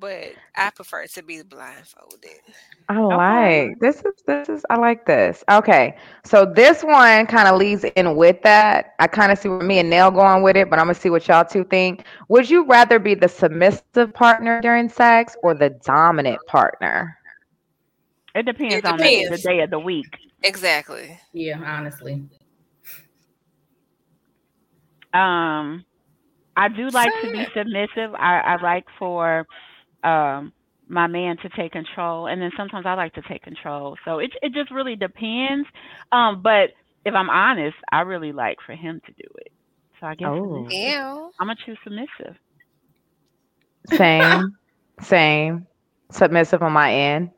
but I prefer to be blindfolded. I like this is this is I like this. Okay. So this one kind of leads in with that. I kind of see where me and Nell going with it, but I'm gonna see what y'all two think. Would you rather be the submissive partner during sex or the dominant partner? It depends It on the, the day of the week. Exactly. Yeah, honestly. Um, I do like to be submissive. I, I like for um my man to take control, and then sometimes I like to take control. So it it just really depends. Um, but if I'm honest, I really like for him to do it. So I guess Oh. submissive. Ew. I'm gonna choose submissive. Same, same. Submissive on my end.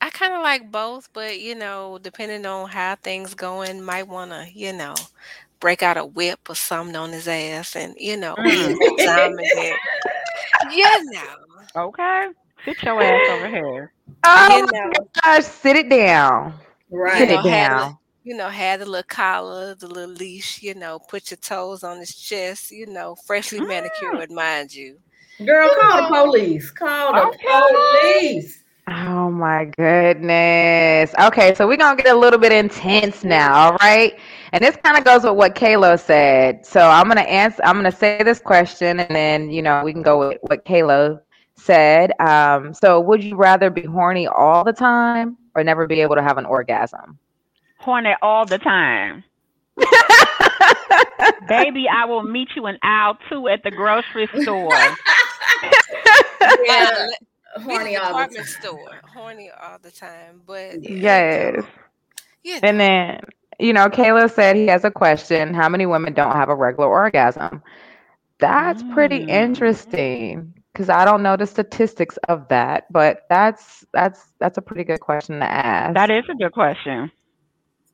I kind of like both, but you know, depending on how things going, might want to, you know, break out a whip or something on his ass, and you know, Mm. examine it. You know, Okay, sit your ass over here. Oh you my know, gosh, sit it down. Right. Sit you it know, have down. the, you know, had the little collar, the little leash. You know, put your toes on his chest. You know, freshly Mm. manicured, mind you. Girl, call the police. Call the Okay. police. Oh my goodness. Okay, so we're gonna get a little bit intense now, all right? And this kind of goes with what Kayla said. So I'm gonna answer I'm gonna say this question and then you know we can go with what Kayla said. Um, so would you rather be horny all the time or never be able to have an orgasm? Horny all the time. Baby, I will meet you in aisle two at the grocery store. Yeah, be Horny all the department time. store, horny all the time. But Yes. you know, And then, you know, Kayla said he has a question. How many women don't have a regular orgasm? That's pretty Mm. interesting because I don't know the statistics of that, but that's that's that's a pretty good question to ask. That is a good question.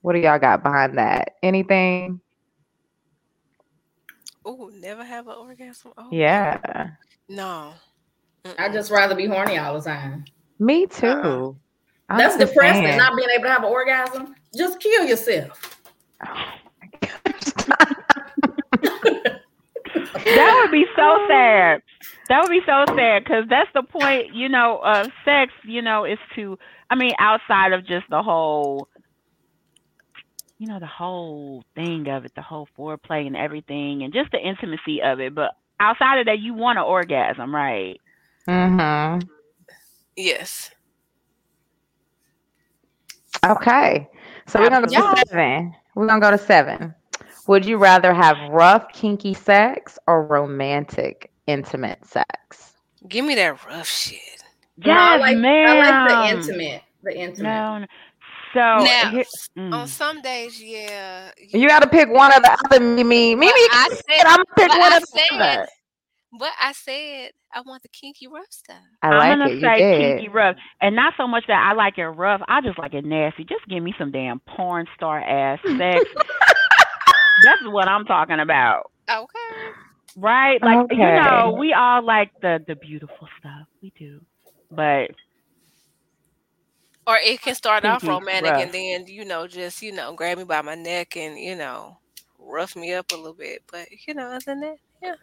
What do y'all got behind that? Anything? oh, never have an orgasm. Oh, Yeah. no. I just rather be horny all the time. Me Uh-uh. too. That's depressing. saying. Not being able to have an orgasm. Just kill yourself. That would be so sad. That would be so sad because that's the point, you know, of sex, you know, is to, I mean, outside of just the whole, you know, the whole thing of it, the whole foreplay and everything, and just the intimacy of it. But outside of that, you want an orgasm, right? Mm-hmm. Yes. Okay. So we're gonna go Yeah. to seven. We're gonna go to seven. Would you rather have rough, kinky sex or romantic, intimate sex? Give me that rough shit. No, I Yes, like, I like the intimate. The intimate. No, no. So Now, here- On mm. some days, yeah. You got to pick one or the other, Mimi. Mimi, I said, I'm gonna pick one I or the said, other. But I said I want the kinky rough stuff. I I'm gonna it. You say did. kinky rough, and not so much that I like it rough. I just like it nasty. Just give me some damn porn star ass sex. That's what I'm talking about, Okay. right? Like you know, we all like the the beautiful stuff. We do, but Or it can start off romantic rough. and then, you know, just, you know, grab me by my neck and, you know, rough me up a little bit. But, you know, other than that, yeah.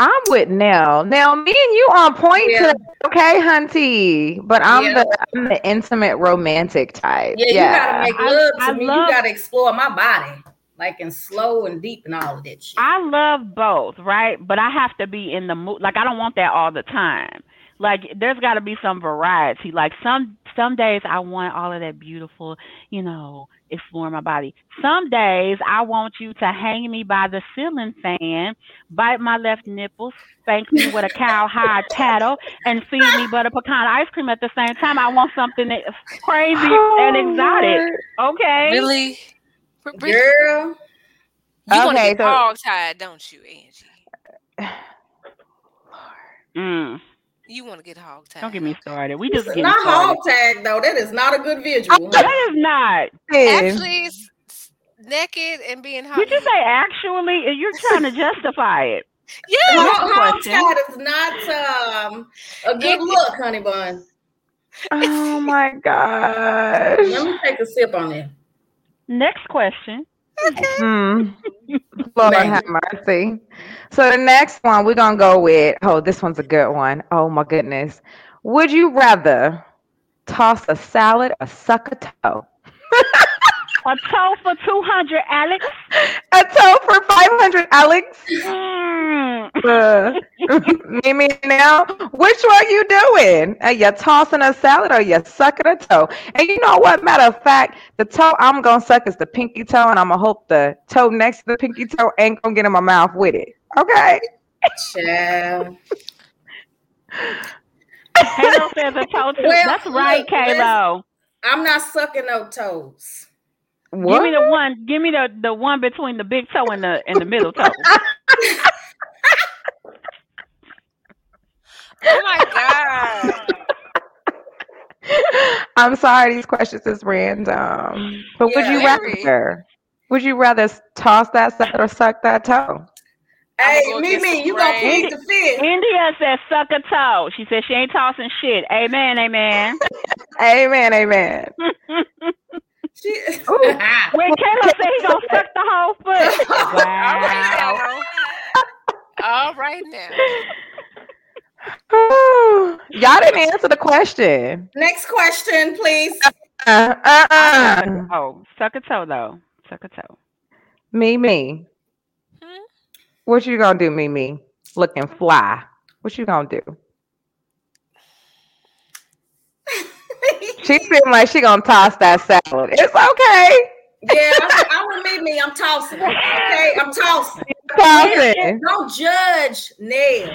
I'm with Nell. Now, me and you on point Yeah. today, okay, Hunty? But I'm Yeah. the I'm the intimate romantic type. Yeah, Yeah, you gotta make I- love to I me. love- you gotta explore my body, like and slow and deep and all of that shit. I love both, right? But I have to be in the mood. Like I don't want that all the time. Like there's got to be some variety. Like some some days I want all of that beautiful, you know, exploring my body. Some days I want you to hang me by the ceiling fan, bite my left nipple, spank me with a cowhide paddle, and feed me butter pecan ice cream at the same time. I want something that's crazy and exotic. Okay. Really? R- really? Girl, You want to Okay, get so- hog tied, don't you, Angie? Mm. You want to get hog tied. Don't get me started. We just getting not hog tag though. That is not a good visual. That is not. Actually, s- s- naked and being hot. Did you say actually? You're trying to justify it. Yeah. Hog, hog question. is not um, a good look, honey bun. Oh my gosh. Let me take a sip on it. Next question. Hmm. Lord have mercy. So the next one we're gonna go with. Oh, this one's a good one. Oh my goodness. Would you rather toss a salad or suck a toe? A toe for two hundred, Alex. A toe for five hundred, Alex. Mm. Uh, Mimi, now which one are you doing? Are you tossing a salad or you sucking a toe? And you know what? Matter of fact, the toe I'm gonna suck is the pinky toe, and I'm gonna hope the toe next to the pinky toe ain't gonna get in my mouth with it. Okay. Child. Kalo says a toe too. Well, That's right, look, Kalo. I'm not sucking no toes. Give me the one. Give me the the one between the big toe and the and the middle toe. Oh my god. I'm sorry, these questions is random. But would you Yeah. rather? Would you rather toss that salad or suck that toe? Hey, go me, me, you gonna brain. plead the fifth? India says suck a toe. She said she ain't tossing shit. Amen, amen. Amen, amen. She, When Kalo said he gonna suck the whole foot. All Wow. right now. All right now. Ooh, Y'all didn't answer the question. Next question, please. Uh, uh, uh. Oh, suck a toe though. Suck a toe. Me, me. Hmm? What you gonna do, me, me? Looking fly. What you gonna do? She feeling like she gonna toss that salad. It's okay. Yeah, I'm, I'm with me, me. I'm tossing. Okay, I'm tossing. Tossing. Don't judge, Nell.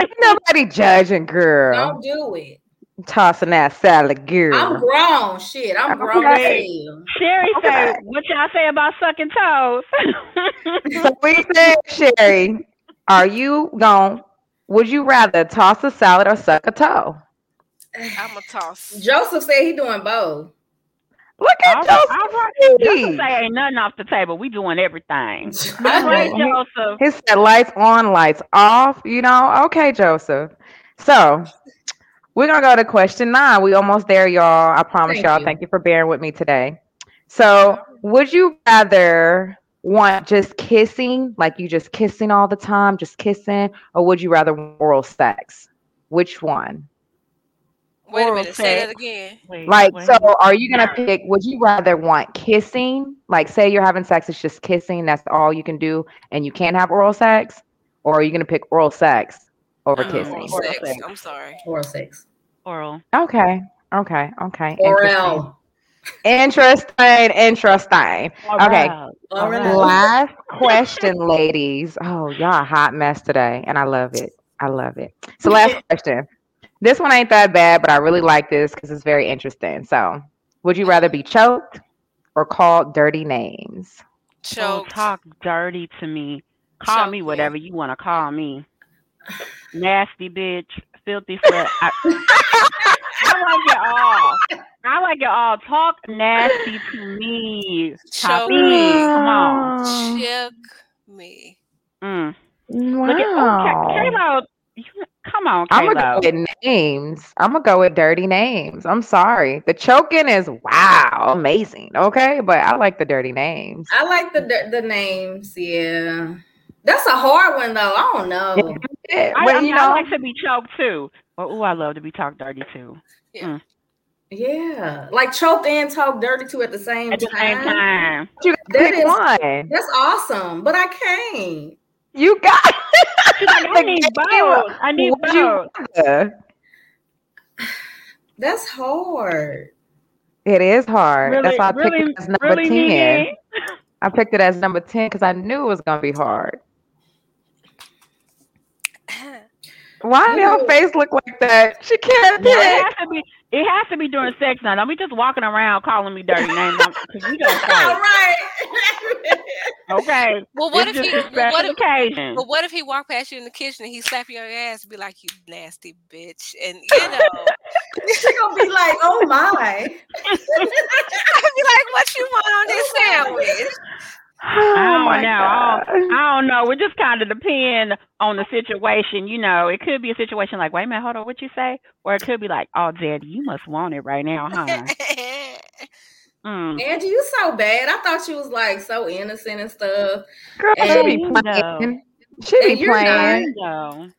Ain't nobody judging, girl. Don't do it. Tossing that salad, girl. I'm grown. Shit, I'm grown. Okay. Sherry Okay. said, "What y'all say about sucking toes?" So we said, Sherry, are you going? Would you rather toss a salad or suck a toe? I'm a toss. Joseph said he doing both. Look at All right, Joseph. all right. P. Joseph say ain't nothing off the table. We doing everything. All right, Joseph. He said lights on, lights off. You know, okay, Joseph. So we're gonna go to question nine. We almost there, y'all. I promise Thank y'all. you. Thank you for bearing with me today. So, would you rather want just kissing, like you just kissing all the time, just kissing, or would you rather oral sex? Which one? Wait a Oral minute. Say that again. Wait, Like, wait. so are you gonna pick? Would you rather want kissing? Like, say you're having sex, it's just kissing. That's all you can do, and you can't have oral sex, or are you gonna pick oral sex over Uh, kissing? oral Oral sex. sex. I'm sorry. Oral sex. oral? Okay, okay, okay. Oral. Interesting, interesting. Okay, Oral. Oral. last question, ladies. Oh, y'all a hot mess today, and I love it. I love it. So, last question. This one ain't that bad, but I really like this because it's very interesting. So, would you rather be choked or called dirty names? Oh, Choked. talk dirty to me. Call Choke me me. whatever you want to call me. Nasty bitch, filthy slut. I, I like it all. I like it all. Talk nasty to me. Choke Poppy. me. Come on. Choke me. Mm. Wow. Look at oh, K- Kalo. You, come on, I'm gonna go with names. I'm gonna go with dirty names. I'm sorry. The choking is wow, amazing. Okay, but I like the dirty names. I like the the names. Yeah, that's a hard one though. I don't know. Yeah, I, but I, mean, you I know, like to be choked too. Oh, ooh, I love to be talked dirty too. Yeah, mm. like choked and talk dirty too at the same At the time. same time. you That pick is- one. That's awesome, but I can't. You got. She's I need both. I need Would both. That's hard. It is hard. Really, That's why I picked it as number really, ten. Mimi? I picked it as number ten because I knew it was gonna be hard. Why did her face look like that? She can't No, it has to be. It has to be during sex now. Don't be just walking around calling me dirty names because we don't All fight. right. Okay. Well, what It's if he? a Well, special what if? occasion? But what if he walked past you in the kitchen and he slapped your ass and be like, "You nasty bitch," and you know, she gonna be like, oh my. I'd be like, what you want on this sandwich? I Oh don't know. I god. don't, I don't know. It just kind of depend on the situation. You know, it could be a situation like, wait a minute, hold on, what you say? Or it could be like, oh, Daddy, you must want it right now, huh? Mm. Angie, you so bad. I thought you was like so innocent and stuff. Girl, she be playing. She be And not. playing.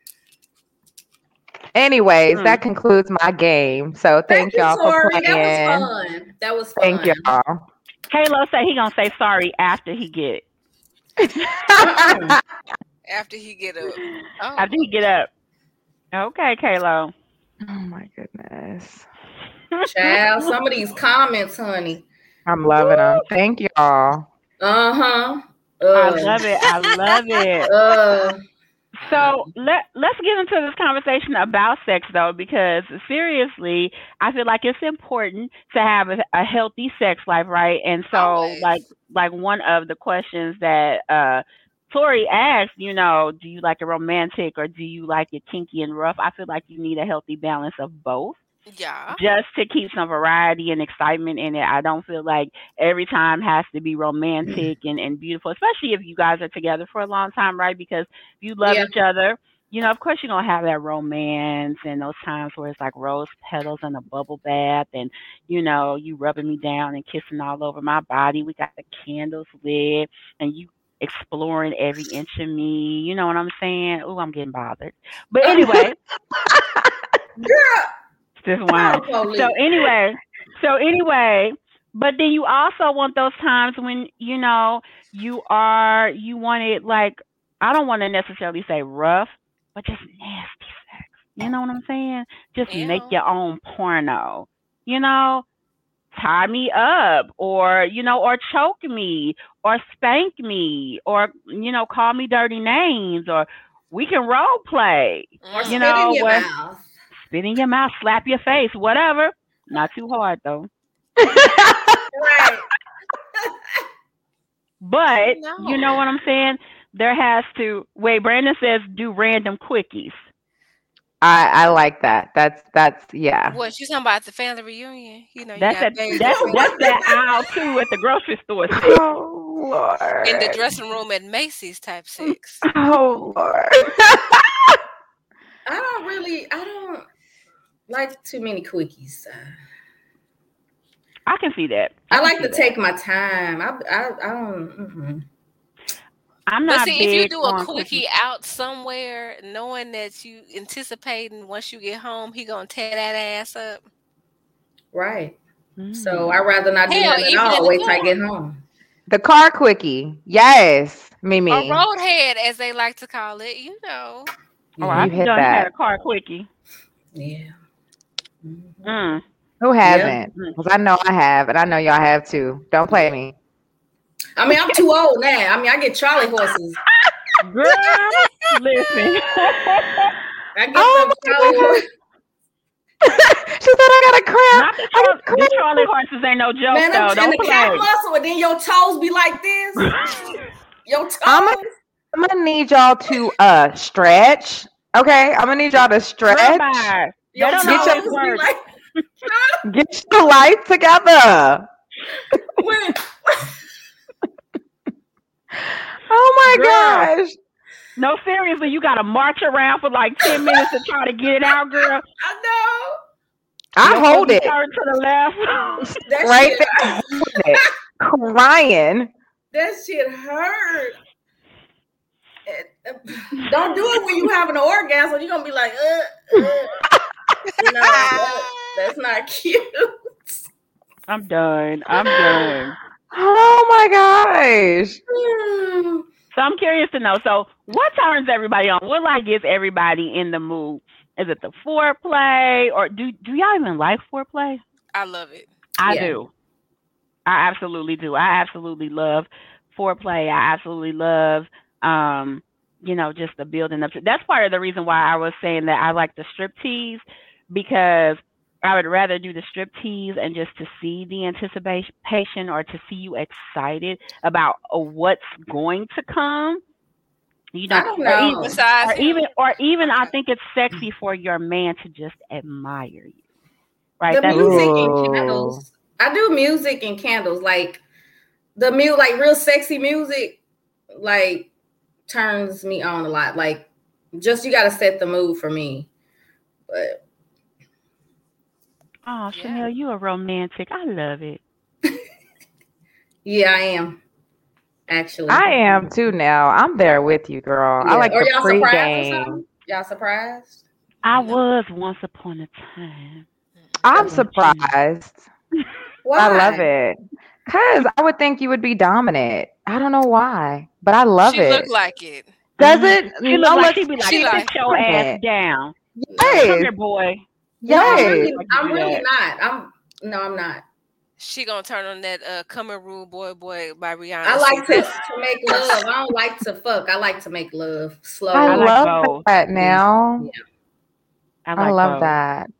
Anyways, Hmm. that concludes my game. So thank, you, y'all for playing. That was fun. That was fun. Thank y'all. Halo say he gonna say sorry after he get After he get up. Oh, after he get up. Okay, Kalo. Oh my goodness. Child, some of these comments, honey. I'm loving them. Thank y'all. Uh-huh. I Uh, love it. I love it. uh, So let let's get into this conversation about sex though, because seriously, I feel like it's important to have a, a healthy sex life, right? And so Always. like like one of the questions that uh Tori asked, you know, do you like it romantic or do you like it kinky and rough? I feel like you need a healthy balance of both yeah. just to keep some variety and excitement in it. I don't feel like every time has to be romantic mm-hmm. and, and beautiful, especially if you guys are together for a long time, right? Because if you love Yeah. each other, you know, of course you're gonna have that romance and those times where it's like rose petals and a bubble bath and you know, you rubbing me down and kissing all over my body. We got the candles lit and you exploring every inch of me. You know what I'm saying? Oh, I'm getting bothered. But anyway, girl, just police. So anyway, so anyway, but then you also want those times when you know you are you want it like I don't want to necessarily say rough, but just nasty sex. You know what I'm saying? Just make your own porno. You know, tie me up or you know or choke me or spank me or you know call me dirty names or we can role play or you know in your what- mouth. Spit in your mouth, slap your face, whatever. Not too hard though. Right. But No. you know what I'm saying? There has to wait, Brandon says do random quickies. I I like that. That's that's yeah. What you talking about the family reunion? You know, you That's got that that's that's that aisle two at the grocery store. Oh Lord. in the dressing room at Macy's type six. Oh Lord. I don't really, I don't like too many quickies. Uh, I can see that. I can like to that. take my time. I, I, I don't. mhm. I'm But not see, if you do a quickie quickies. out somewhere, knowing that you anticipating once you get home, he gonna tear that ass up. Right. Mm. So I'd rather not do Hell, that at even in all. Wait till I get home. The car quickie. Yes, Mimi. A roadhead, as they like to call it. You know. Oh, I've You hit done had that. a car quickie. Yeah. Mm. Who hasn't? Because I know I have, and I know y'all have too. Don't play me. I mean, I'm too old now. I mean, I get Charlie horses. Girl, listen. I get Oh some Charlie horses. she said I got a cramp. Not the, I Char- got a the. Charlie horses ain't no joke Man, though. I'm in Don't the play. calf muscle, and then your toes be like this. Your toes. I'm gonna, I'm gonna need y'all to uh stretch. Okay, I'm gonna need y'all to stretch. Rabbi, your that toes don't always be like. Get your life together. When, Oh my Girl. gosh. No, seriously, you gotta march around for like ten minutes to try to get it out, girl. I know. I Your hold it Turn to the left. That right shit, there, holding it, crying. that shit hurt. Uh, Don't do it when you have an orgasm. You're gonna be like, uh, uh. No, that- that's not cute. I'm done. I'm done. Oh my gosh. So I'm curious to know. So what turns everybody on? What like gets everybody in the mood? Is it the foreplay, or do do y'all even like foreplay? I love it. I Yeah. do. I absolutely do. I absolutely love foreplay. I absolutely love, um, you know, just the building up. To, that's part of the reason why I was saying that I like the strip tease because I would rather do the strip tease and just to see the anticipation or to see you excited about what's going to come. You know, I don't or know. even- Besides or even or even I think it's sexy for your man to just admire you. right? The That's music and candles. I do music and candles, like the mu like real sexy music, like turns me on a lot. Like just you gotta set the mood for me. But Oh, Chanel, you a romantic. I love it. yeah, I am. Actually. I am too now. I'm there with you, girl. I Yeah. like Are the y'all surprised or pregame. Y'all surprised? I was once upon a time. I'm surprised. I love it. Cause I would think you would be dominant. I don't know why, but I love she it. look like it. Does mm-hmm. it? She look No, like let's- she be like, she sit like- your ass Pregnant. down. Come here, boy. No, I'm really, I'm really not. I'm no, I'm not. She gonna turn on that uh "Come and Rude Boy Boy" by Rihanna. I like to, to make love. I don't like to fuck. I like to make love slow. I, I love both. that now. I, I, like love both. that.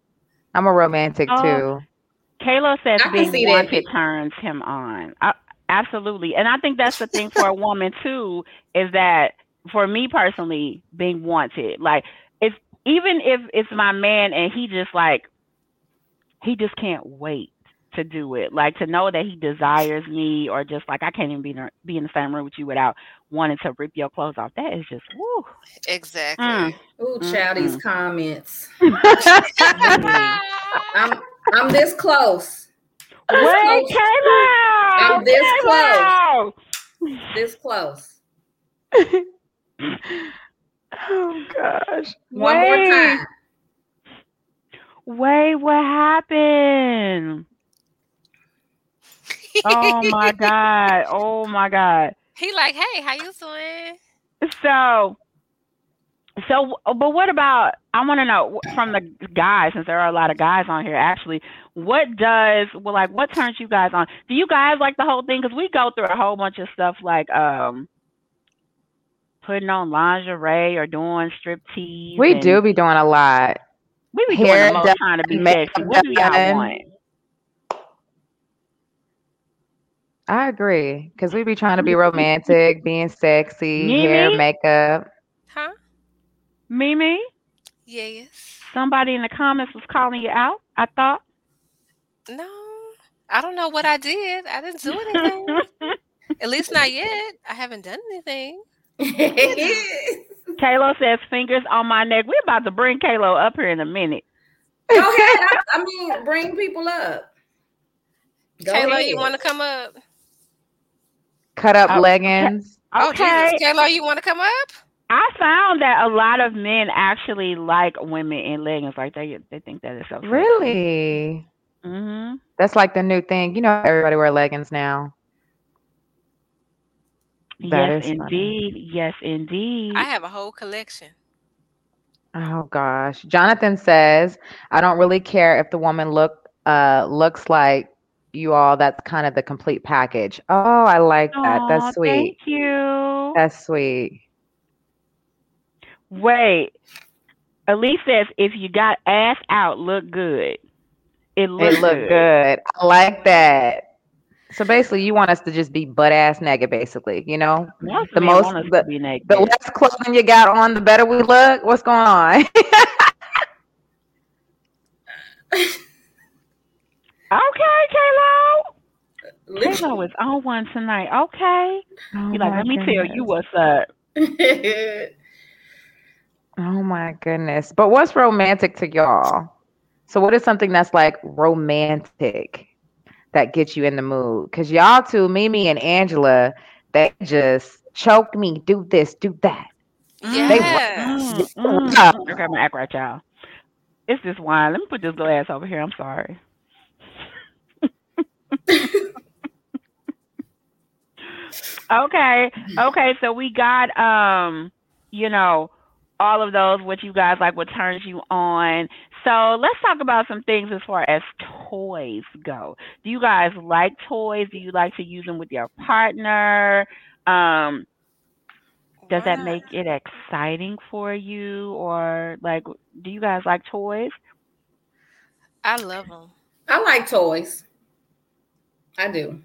I'm a romantic Oh, too. Kayla says being see that, wanted Pete. turns him on. I, absolutely. And I think that's the thing for a woman too, is that for me personally, being wanted. Like if even if it's my man and he just like he just can't wait to do it. Like to know that he desires me or just like I can't even be in, be in the same room with you without wanting to rip your clothes off. That is just woo. exactly. Mm. Ooh, child, these Mm-mm. comments. I'm I'm this close. This Wait, close. Kayla! I'm this Kayla! This close. Oh gosh. One more Wait. time. Wait, what happened? Oh my god. Oh my god. He like, hey, how you doing? So so but what about I want to know from the guys since there are a lot of guys on here actually what does well like what turns you guys on? Do you guys like the whole thing cuz we go through a whole bunch of stuff like um putting on lingerie or doing strip tease We and do be doing a lot. we be hair doing the most done, trying to be makeup sexy. What do y'all want? I agree. Cause we be trying to be romantic, being sexy, hair, makeup. Huh? Mimi? Yes. Somebody in the comments was calling you out, I thought. No, I don't know what I did. I didn't do anything. At least not yet. I haven't done anything. Kalo says fingers on my neck. We're about to bring Kalo up here in a minute. Go ahead. I, I mean, bring people up. Go Kayla, ahead. you want to come up? Cut up Oh, leggings. Oh, Okay. Jesus. Kayla, you want to come up? I found that a lot of men actually like women in leggings. Like they they think that is so sexy. Really? Mm-hmm. That's like the new thing. You know, everybody wear leggings now. That Yes, is funny. indeed. Yes, indeed. I have a whole collection. Oh gosh. Jonathan says, I don't really care if the woman look uh looks like you all. That's kind of the complete package. Oh, I like that. Aw, That's sweet. Thank you. That's sweet. Wait. Elise says if you got ass out, look good. It looks It look good. I like that. So basically, you want us to just be butt ass naked, basically. You know, Most the most, want us the, be naked. the less clothing you got on, the better we look. What's going on? Okay, Kalo. Kalo is on one tonight. Okay. Oh you like, my let me tell you what's up. Oh my goodness. But what's romantic to y'all? So what is something that's like romantic that gets you in the mood? Cause y'all two, Mimi and Angela, they just choke me, do this, do that. Yes. They Mm, mm. Yeah. Okay, I'm gonna act right, y'all. It's this wine. Let me put this glass over here. I'm sorry. okay, okay. So we got um, you know, all of those. What you guys like? What turns you on? So let's talk about some things as far as toys go. Do you guys like toys? Do you like to use them with your partner? Um, does that make it exciting for you, or like, do you guys like toys? I love them I like toys. I do.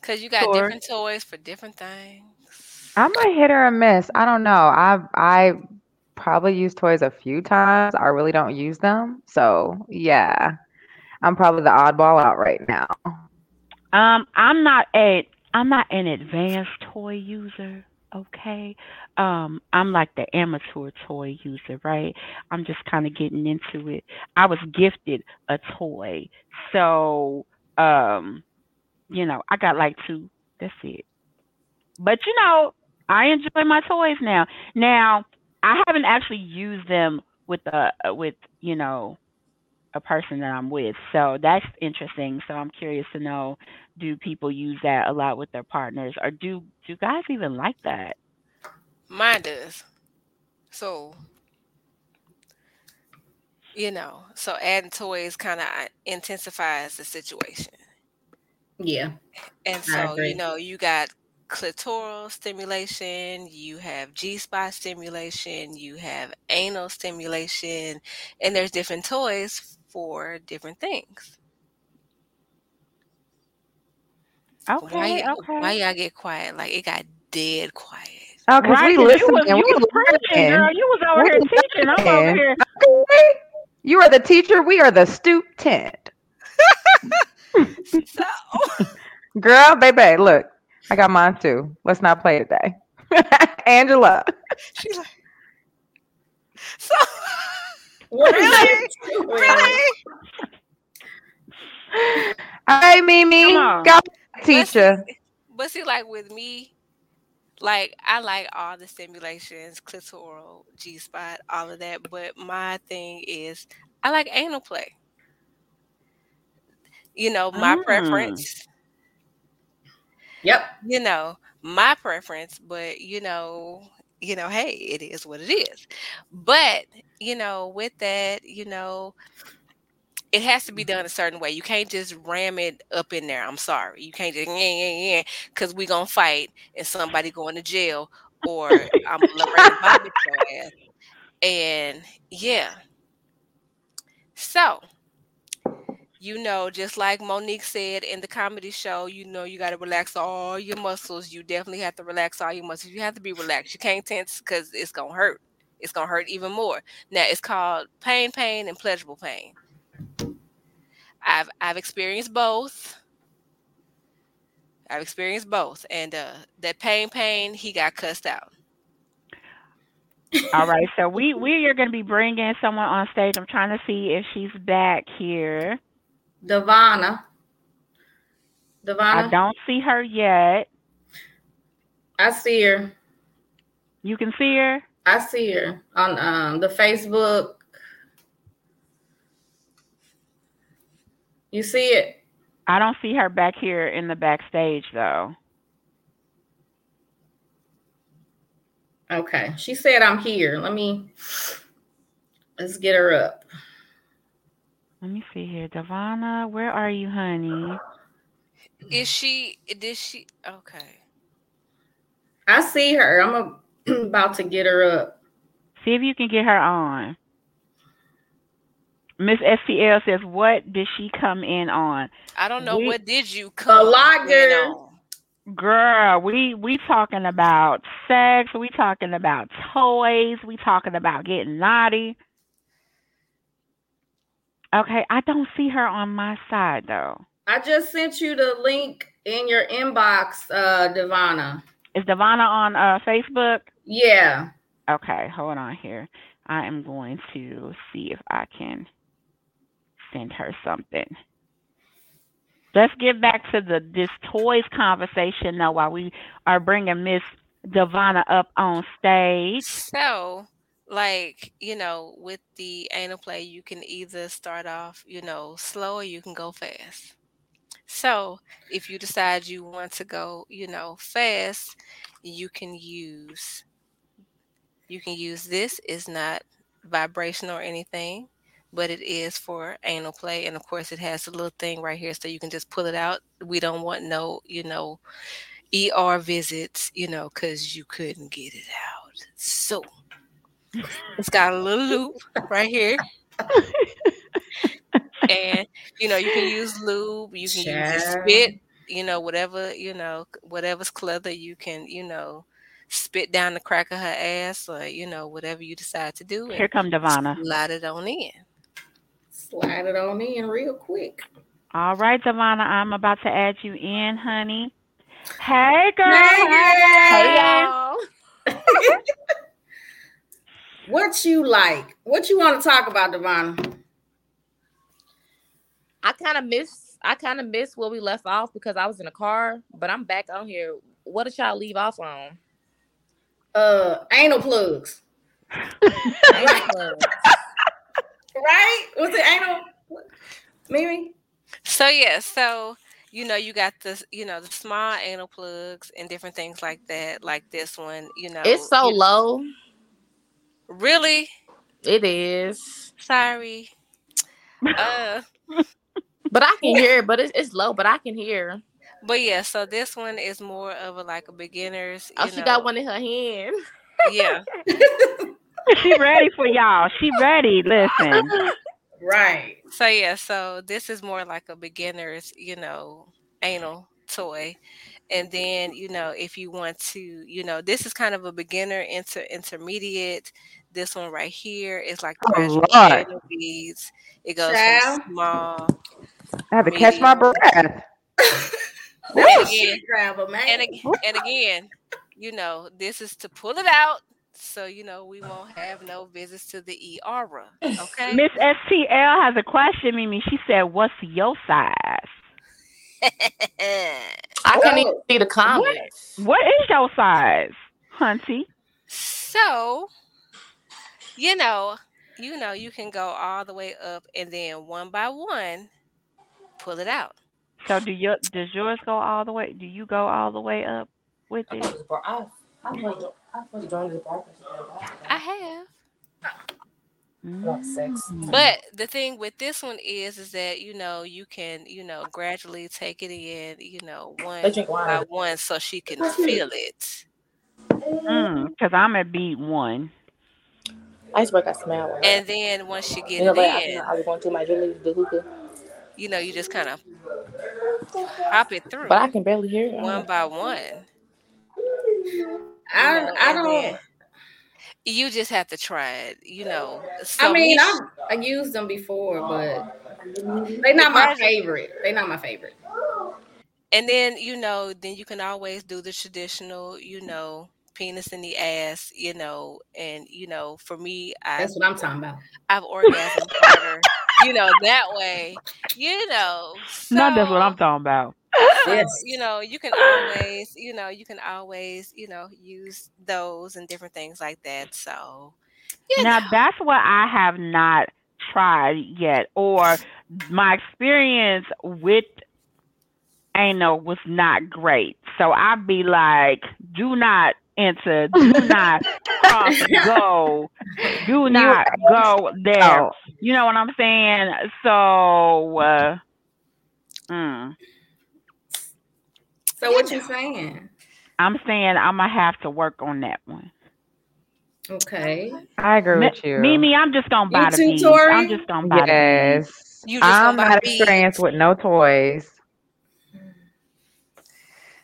because you got Sure. different toys for different things. I'm a hit or a miss. I don't know. I've I probably used toys a few times. I really don't use them. So yeah. I'm probably the oddball out right now. Um, I'm not a I'm not an advanced toy user. Okay. Um, I'm like the amateur toy user, right? I'm just kind of getting into it. I was gifted a toy, so um, you know, I got like two. That's it. But you know, I enjoy my toys now. Now, I haven't actually used them with a uh, with you know a person that I'm with. So that's interesting. So I'm curious to know do people use that a lot with their partners or do do guys even like that? Mine does. So, you know, so adding toys kind of uh, intensifies the situation. Yeah. And so, you know, you got clitoral stimulation, you have G spot stimulation, you have anal stimulation, and there's different toys for different things. Why, Okay, y- okay. why y'all get quiet? Like it got dead quiet. Oh, because Right, we 'cause you listen was and you we was preaching, learn. girl. You was over We here teaching. I'm over here. Okay? You are the teacher. We are the student. So, girl, baby, look, I got mine too. Let's not play today. Angela. She's like, so What is really, it? really. All right, Mimi. Come. Go, teacher. but see, like with me, like I like all the stimulations, clitoral, G spot, all of that. But my thing is, I like anal play. You know, my Mm. preference. Yep. You know, my preference. But you know, you know, hey, it is what it is. But you know, with that, you know, it has to be done a certain way. You can't just ram it up in there. I'm sorry. You can't just yeah, yeah, yeah, because we're gonna fight and somebody going to jail or I'm Lorraine your ass. And yeah. So you know, just like Mo'Nique said in the comedy show, you know, you got to relax all your muscles. You definitely have to relax all your muscles. You have to be relaxed. You can't tense because it's gonna hurt. It's gonna hurt even more. Now it's called pain, pain, and pleasurable pain. I've I've experienced both. I've experienced both, and uh, that pain, pain, he got cussed out. All right, so we we are going to be bringing someone on stage. I'm trying to see if she's back here. Devana. I don't see her yet. I see her. You can see her. I see her on um the Facebook. You see it? I don't see her back here in the backstage though. Okay. She said I'm here. Let me let's get her up. Let me see here, Devana. Where are you, honey? Is she? Did she? Okay. I see her. I'm a, about to get her up. See if you can get her on. Miss STL says, "What did she come in on?" I don't know We- what did you come in lager. on. Girl, we we talking about sex. We talking about toys. We talking about getting naughty. Okay, I don't see her on my side though. I just sent you the link in your inbox, uh, Devana. Is Devana on uh, Facebook? Yeah. Okay, hold on here. I am going to see if I can send her something. Let's get back to the this toys conversation now while we are bringing Miss Devana up on stage. So, like, you know, with the anal play, you can either start off, you know, slow or you can go fast. So, if you decide you want to go, you know, fast, you can use you can use this is not vibrational or anything, but it is for anal play and of course it has a little thing right here so you can just pull it out. We don't want no, you know, ER visits, you know, cuz you couldn't get it out. So, it's got a little loop right here. and you know, you can use lube, you can use spit, you know, whatever, you know, whatever's clever, you can, you know, spit down the crack of her ass or, you know, whatever you decide to do. Here come Devana. Slide it on in. Slide it on in real quick. All right, Devonna, I'm about to add you in, honey. Hey, girl. Hey, Hey. y'all. what you like? What you want to talk about, Devonna? I kind of miss I kind of miss where we left off because I was in a car, but I'm back on here. What did y'all leave off on? Uh, anal plugs. Anal plugs. Right? Was it anal? Mimi? So yeah, so you know you got the you know the small anal plugs and different things like that. Like this one, you know, It's so you- low. Really? It is. Sorry. Uh, But I can hear it, but it's, it's low, but I can hear. but yeah, so this one is more of a like a beginner's. Oh, she know, got one in her hand. Yeah. She ready for y'all. She ready. Listen. Right. So yeah, so this is more like a beginner's, you know, anal toy. And then, you know, if you want to, you know, this is kind of a beginner into intermediate. This one right here is like Oh, gradual Lord. beads. It goes Child. from small. I had to catch my breath. And again, grab and, ag- and again, you know, this is to pull it out. So, you know, we won't have no visits to the ER. Okay. Miss STL has a question, Mimi. She said, What's your size? I can't even see the comments. What is your size, Hunty? So, you know, you know, you can go all the way up and then one by one pull it out. So do your does yours go all the way? Do you go all the way up with it? I have. Mm. But the thing with this one is is that you know you can, you know, gradually take it in, you know, one They drink wine. by one so she can feel it. Because I'm at beat one. Icebreaker smell. one. And then once you get You know, it but I, in, I was going to my jewelry the hookah, you know, you just kind of hop it through but I can barely hear it. one by one. I, know, I don't. then You just have to try it, you know. I mean, me- I I used them before, but they're not my favorite. They're not my favorite. And then, you know, then you can always do the traditional, you know, penis in the ass, you know, and you know, for me, I That's what I'm talking about. I've orgasmed harder, you know, that way, you know. No, that's what I'm talking about. so, you know, you can always, you know, you can always, you know, use those and different things like that. So, Now that's what I have not tried yet, or my experience with anal was not great. So I'd be like, do not enter, do not cross go, do not go there. Oh. You know what I'm saying? So, uh, mm, So what you saying? I'm saying I'm gonna have to work on that one. Okay. I agree Mi- with you. Mimi, I'm just gonna buy the too, beads. Tori? I'm just gonna buy the beads. You just I'm gonna buy not experienced with no toys.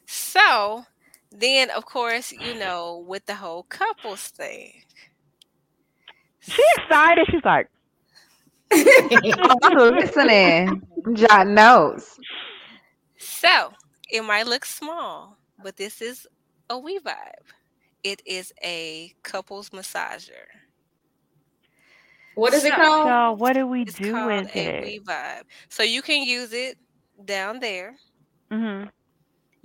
so then, of course, you know, with the whole couples thing, She excited. She's like, I'm listening. I'm jotting notes. So it might look small, but this is a We Vibe. It is a couples massager. What is it called? so what do we It's do called with a it? We Vibe. So you can use it down there. Mm-hmm.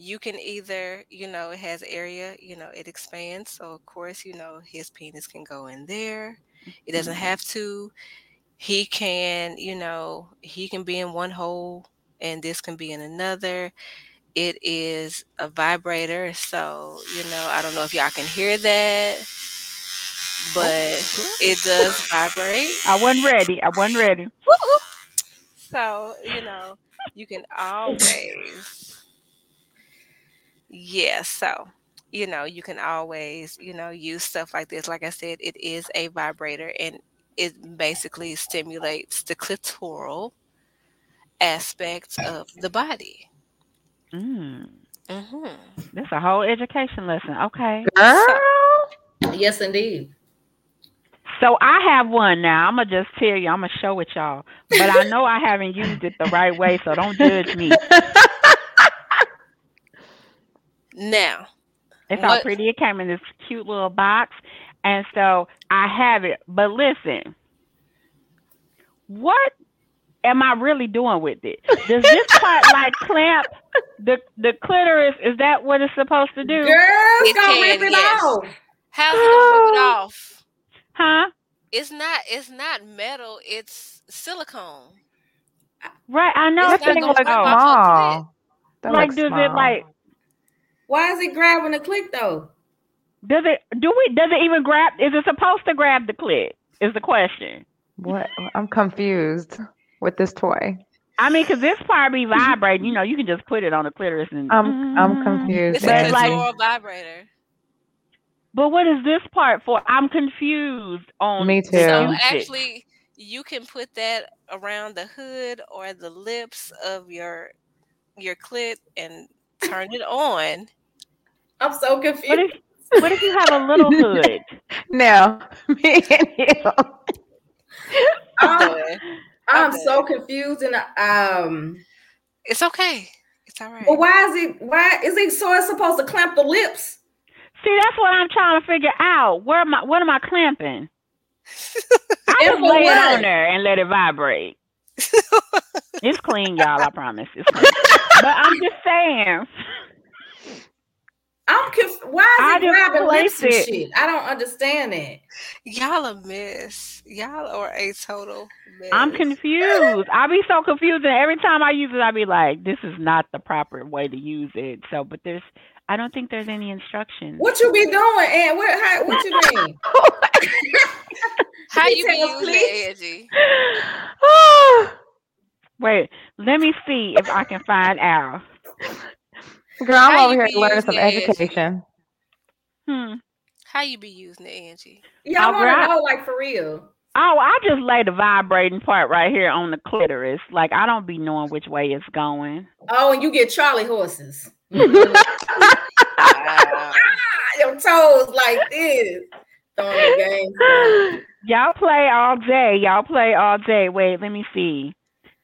You can either, you know, it has area, you know, it expands. So of course, you know, his penis can go in there. It doesn't Mm-hmm. have to. He can, you know, he can be in one hole and this can be in another. It is a vibrator, so you know, I don't know if y'all can hear that, but it does vibrate. I wasn't ready. I wasn't ready. So, you know, you can always, yeah, so, you know, you can always, you know, use stuff like this. Like I said, it is a vibrator and it basically stimulates the clitoral aspects of the body. Mm. Mm-hmm. This a whole education lesson. Okay. Girl. Yes, indeed. So I have one now. I'm gonna just tell you. I'm gonna show it y'all, but I know I haven't used it the right way, so don't judge me. Now, It's all pretty. It came in this cute little box, and so I have it. But listen, what am I really doing with it? Does this part like clamp the the clitoris? Is that what it's supposed to do? Girl, It go can, rip it yes. off. how's it gonna rip it off? Huh? It's not. It's not metal. It's silicone. Right. I know. It's it's not gonna gonna rip rip off. off your clit. Small. Like, does it like? Why is it grabbing the click though? Does it? Do we? Does it even grab? Is it supposed to grab the clit? Is the question. What? I'm confused with this toy. I mean, because this part be vibrating. You know, you can just put it on the clitoris and. I'm I'm mm-hmm. confused. It's But a like- clitoral vibrator. But what is this part for? I'm confused on. Me too. So actually, you can put that around the hood or the lips of your your clit and turn it on. I'm so What confused. if? What if you have a little hood? No, me and you. I'm, But I'm I'm so confused and um. it's okay. It's all right. But why is it? Why is it so? It's supposed to clamp the lips. See, that's what I'm trying to figure out. Where am I? What am I clamping? I just for lay it on there and let it vibrate. it's clean, y'all. I promise. It's clean. but I'm just saying. I'm conf- Why is it just grabbing lips and shit? I don't understand that. Y'all a mess. Y'all are a total mess. I'm confused. I be so confused, and every time I use it, I be like, "This is not the proper way to use it." So, but there's, I don't think there's any instructions. What you be doing, and what? How, what you mean? How you be using please. it, Angie? Wait, let me see if I can find out. Girl, I'm How over here be learning some education. Hmm. How you be using it, Angie? Yeah, I Oh, want to know, like for real. Oh, I just lay the vibrating part right here on the clitoris. Like I don't be knowing which way it's going. Oh, and you get Charlie horses. Wow. Your toes like this. Throwing the game. Y'all play all day. Y'all play all day. Wait, let me see.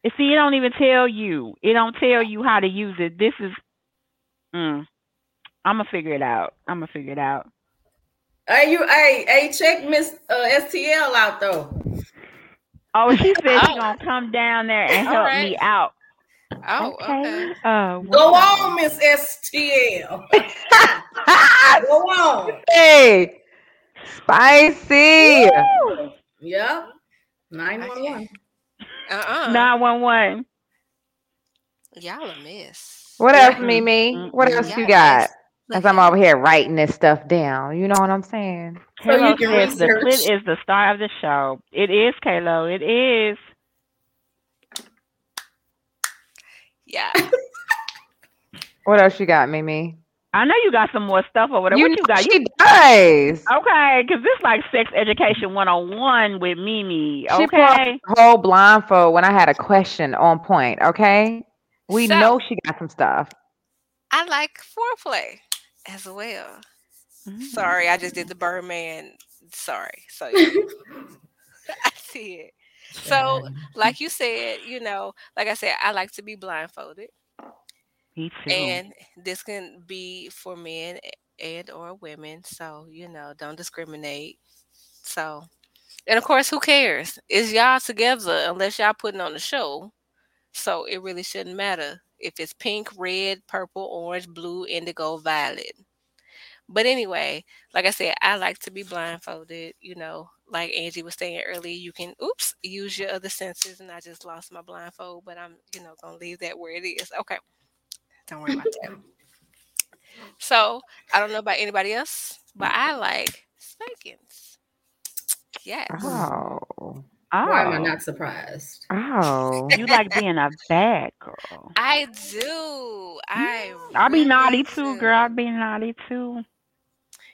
You See, it don't even tell you. It don't tell you how to use it. This is. Mm, I'm gonna figure it out. I'm gonna figure it out. Hey, you, hey, hey, check Miss uh, STL out though. Oh, she said she's Oh. gonna come down there and help right. me out. Oh, okay. Uh, Go what's on, Miss STL. Go on. Hey, spicy. Yep. 911. Uh-uh. Nine one one. Y'all a mess. What else, Mimi? What else you Y'all got? mess. As I'm over here writing this stuff down. You know what I'm saying? So you Kalo can says the research. clit is the star of the show. It is Kalo. It is. Yeah. What else you got, Mimi? I know you got some more stuff over there. You what you got? she You, does. okay, because this like sex education 101 with Mimi. She pulled off Okay. the whole blindfold when I had a question on point. Okay, we So- know she got some stuff. I like foreplay as well. Mm. Sorry, I just did the Birdman. Sorry. So yeah. I it. So, like you said, you know, like I said, I like to be blindfolded, Me too. and this can be for men and or women. So, you know, don't discriminate. So, and of course, who cares? It's y'all together unless y'all putting on the show. So it really shouldn't matter if it's pink, red, purple, orange, blue, indigo, violet. But anyway, like I said, I like to be blindfolded. You know, like Angie was saying earlier, you can oops use your other senses, and I just lost my blindfold, but I'm you know gonna leave that where it is. Okay, don't worry about that. So I don't know about anybody else, but I like spankings. Yes. Oh, Why am I Oh. not surprised? oh. You like being a bad girl. I do. I I'll be really naughty too, girl. I'll be naughty too.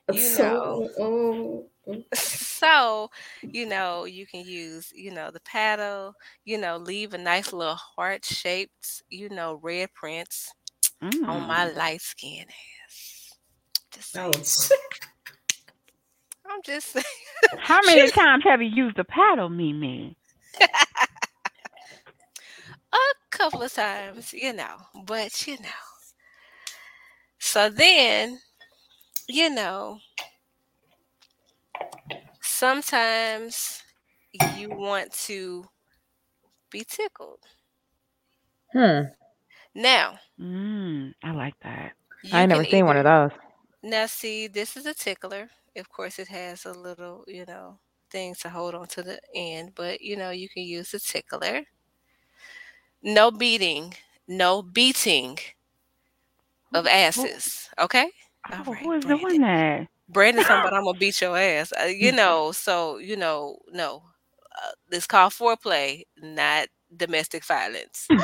You so, oh, so you know you can use you know the paddle you know leave a nice little heart shaped you know red prints on my Mm. light skin ass Just oh, saying. I'm just saying. How many times have you used a paddle, Mimi? a couple of times, you know, but you know. So then, you know, sometimes you want to be tickled. Hmm. Now, Mm, I like that. I never can seen one of those. now see this is a tickler. Of course, it has a little, you know, thing to hold on to the end, but you know, you can use a tickler. No beating, no beating of asses. Okay. All Oh, right, who is Brandon. doing that? Brandon, talking about I'm gonna beat your ass. Uh, you know, so you know, no, uh, this called foreplay, not domestic violence.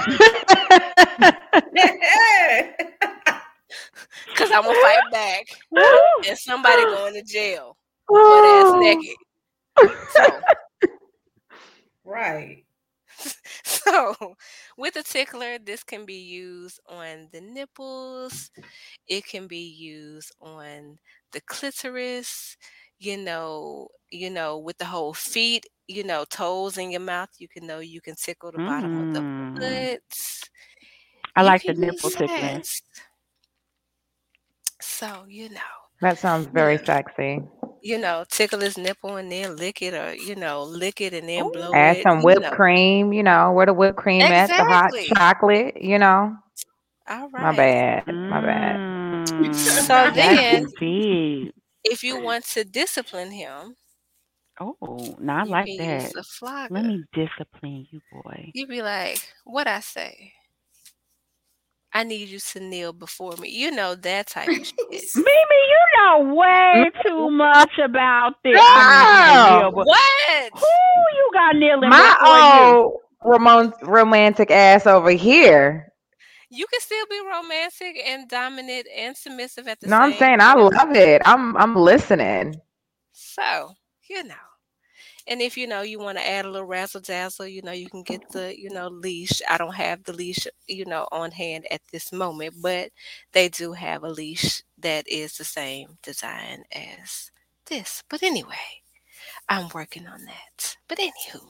Cause I'm gonna fight back, and somebody going to jail, butt naked. So, Right. so with a tickler, this can be used on the nipples. It can be used on the clitoris. You know, you know, with the whole feet. You know, toes in your mouth. You can know you can tickle the bottom of the Mm. foot. I You like the nipple that. So you know. That sounds very sexy. you know, tickle his nipple and then lick it, or you know, lick it and then blow it. Add it. some You whipped know, cream, you know, where the whipped cream at, the hot chocolate, you know. All My right. bad. My bad. Mm, So yes, then, indeed. if you want to discipline him, Oh, now I like can use that. Let me discipline you, boy. You be like, "What I say? I need you to kneel before me." You know that type of shit. Mimi, you know way mm-hmm. too much about this. I need you to kneel, Wow. but What? who you got kneeling My before you? old Ramon romantic ass over here. You can still be romantic and dominant and submissive at the same time. No, I'm saying I love it. I'm I'm listening. So, you know. And if you know you want to add a little razzle dazzle, you know, you can get the, you know, leash. I don't have the leash, you know, on hand at this moment, but they do have a leash that is the same design as this. But anyway, I'm working on that. But anywho.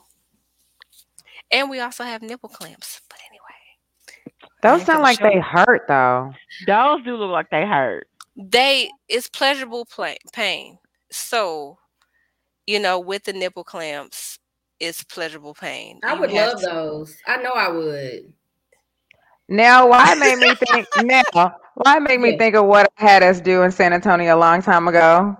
And we also have nipple clamps. But anyway, Those sound like they you. hurt though. Those do look like they hurt. They it's pleasurable play, pain. So, you know, with the nipple clamps, it's pleasurable pain. I You would love to- those. I know I would. Now, why it made me think now? Why it made me think of what I had us do in San Antonio a long time ago?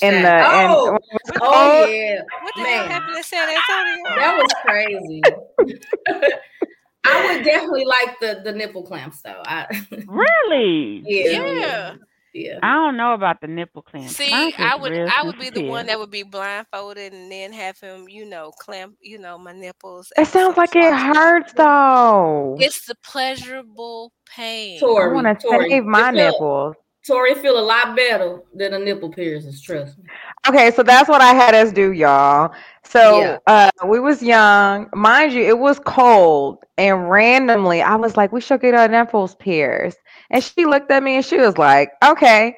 In the Chat. in Oh, what was oh called? yeah, What the man, happened in San Antonio? that was crazy. I would definitely like the the nipple clamps though. I Really? yeah, Yeah. Yeah. I don't know about the nipple clamps. See, I would I would be the one that would be blindfolded and then have him, you know, clamp, you know, my nipples. It sounds like it hurts though. It's the pleasurable pain. I want to Tori, save my it nipples. Tori feel a lot better than a nipple piercings. Trust me. Okay, so that's what I had us do, y'all. Yeah. So uh we was young. Mind you, it was cold and randomly I was like, we should get our nipples pierced. And she looked at me and she was like, okay.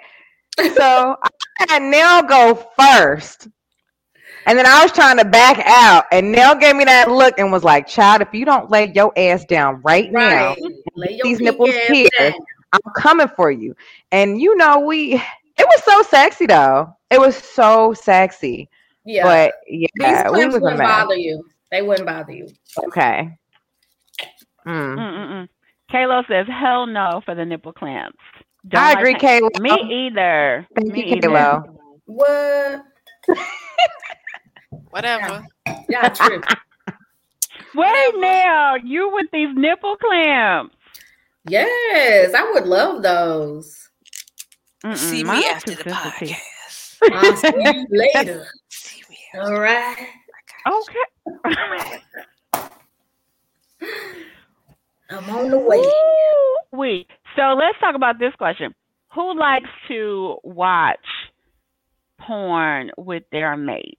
So I had Nell go first. And then I was trying to back out, and Nell gave me that look and was like, "Child, if you don't lay your ass down right, now, Right. Lay these nipples pierced, down. I'm coming for you." And you know, we it was so sexy though. It was so sexy. Yeah. But These yeah, we clamps wouldn't bother you. They wouldn't bother you. Okay. Mm. Mm-mm-mm. Kayla says, "Hell no" for the nipple clamps. Don't I agree, pain. Kayla. Me either. Thank Me you, either. Kayla. What? Whatever. Yeah, true. Wait now, you with these nipple clamps? Yes, I would love those. Mm-mm, See me after the podcast. I'll see you later. See me All right. Okay. I'm on the way. Ooh, wait. So let's talk about this question. Who likes to watch porn with their mate?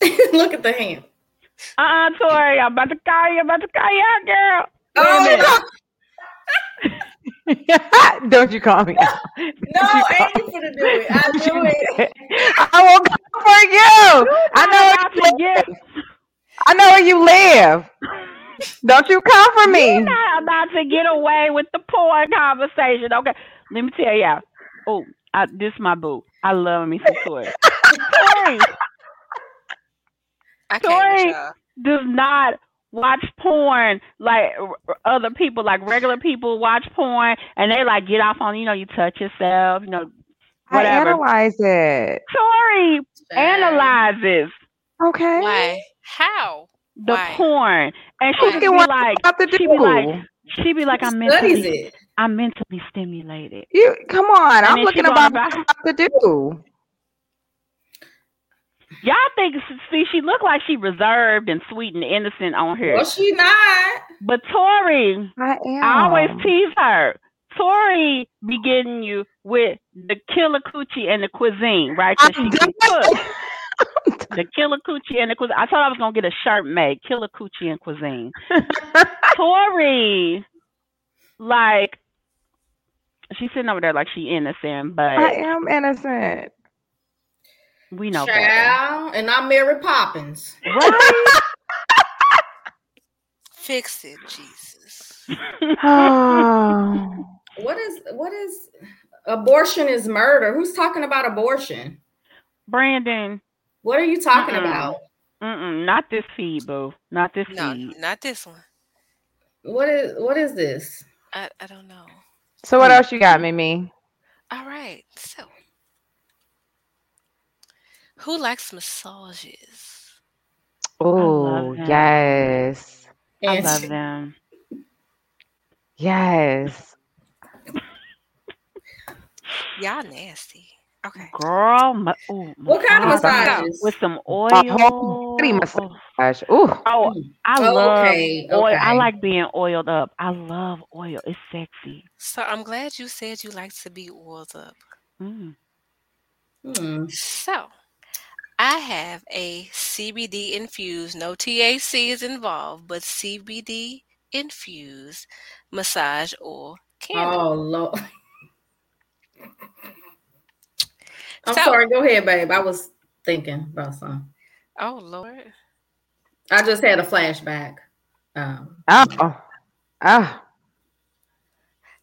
Look at the hand. Uh-uh, Tori, I'm about to call you. I'm about to call you out, girl. Oh, Wait Oh, no. Don't you call me out. No, ain't you finna do it. I do it. I will come for you. I know where you live. I know where you live. Don't you come for me. You're not about to get away with the porn conversation. Okay, let me tell y'all. Oh, I, this is my boo. I love me some Tori. Tori, I Tori does not watch porn like r- r- other people, like regular people watch porn, and they like get off on you know you touch yourself, you know I whatever. analyze it. Tori analyzes Okay. Why? How? the Why? porn, and she Look be like, I'm to she be like, do. she be like, I'm Studies mentally, it. I'm mentally stimulated. You come on. And I'm looking about about- what I'm to do. Y'all think see she look like she reserved and sweet and innocent on here. Well, she not. But Tori, I am. I always tease her. Tori be getting you with the killer coochie and the cuisine, right? 'Cause she can cook. the killer coochie and the cuisine. I thought I was gonna get a shirt made, killer coochie and cuisine. Tori, like, she's sitting over there like she innocent, but I am innocent. We know better. Child, and I'm Mary Poppins. Right? Fix it, Jesus. Oh. What is what is abortion is murder? Who's talking about abortion? Brandon, What are you talking Mm-mm. about? mm-mm, not this feed, boo. Not this No, feed. not this one. What is what is this? I, I don't know. So what hmm. else you got, Mimi? All right. So, who likes massages? Oh, yes. I love them. Yes. Y'all nasty. Okay. Girl, ma- ooh, What kind of massage massages? With some oil. A whole body Oh, massage. Ooh. oh, I Oh, love okay, oil. I like being oiled up. I love oil. It's sexy. So I'm glad you said you like to be oiled up. Mm. Hmm. So I have a CBD infused, no THC is involved, but CBD infused massage oil candle. Oh Lord. I'm So- sorry. Go ahead, babe. I was thinking about something. Oh Lord. I just had a flashback. Um, Oh. Oh.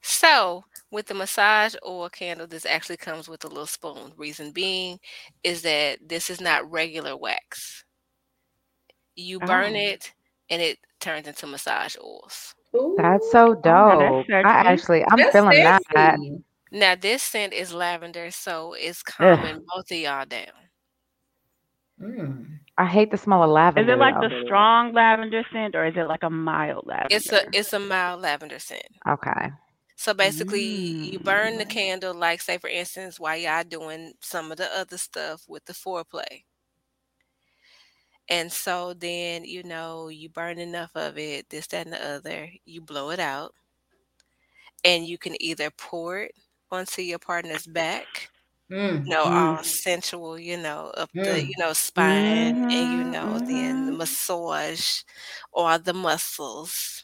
So with the massage oil candle, this actually comes with a little spoon. Reason being is that this is not regular wax. You burn Oh. it and it turns into massage oils. That's so Oh, dope. that's I actually I'm that's feeling that. Now this scent is lavender, so it's calming both of y'all down. Mm. I hate the smell of lavender. Is it like though. the strong lavender scent or is it like a mild lavender? It's a it's a mild lavender scent. Okay. So basically, you burn the Mm. candle, like say for instance, while y'all doing some of the other stuff with the foreplay. And so then, you know, you burn enough of it, this, that, and the other, you blow it out. And you can either pour it onto your partner's back, Mm. you know, Mm. all sensual, you know, up the, Mm. you know, spine, and you know, then the mhm. massage or the muscles.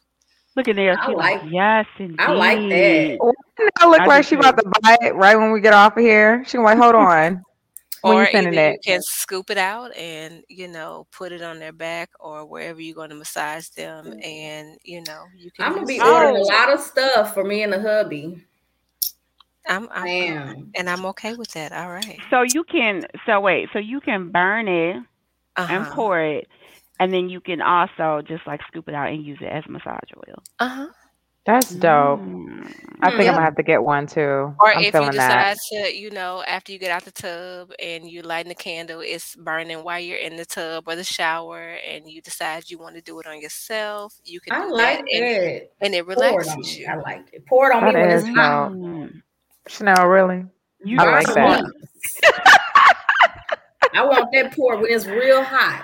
Look at there. I like, like- yes, indeed. I like that. Wouldn't that look I like do she too. about to buy it right when we get off of here? She gonna like, hold on. When Or you either sending you can scoop it out and, you know, put it on their back or wherever you're going to massage them. And, you know, you can I'm gonna use be it. ordering a lot of stuff for me and the hubby. I'm, I'm, I and I'm okay with that. All right. So you can so wait, so you can burn it and Uh-huh. pour it, and then you can also just like scoop it out and use it as massage oil. Uh-huh. That's dope. Mm. I think I'm gonna have to get one too. Or I'm if you feeling that. decide to, you know, after you get out the tub and you lighting the candle, it's burning while you're in the tub or the shower, and you decide you want to do it on yourself, you can I do like that, and, and it Pour it relaxes you. I like it. Pour it on me That when is it's hot. dope. Mm. Chanel, really? You I Burn like that. me. I want that pour when it's real hot.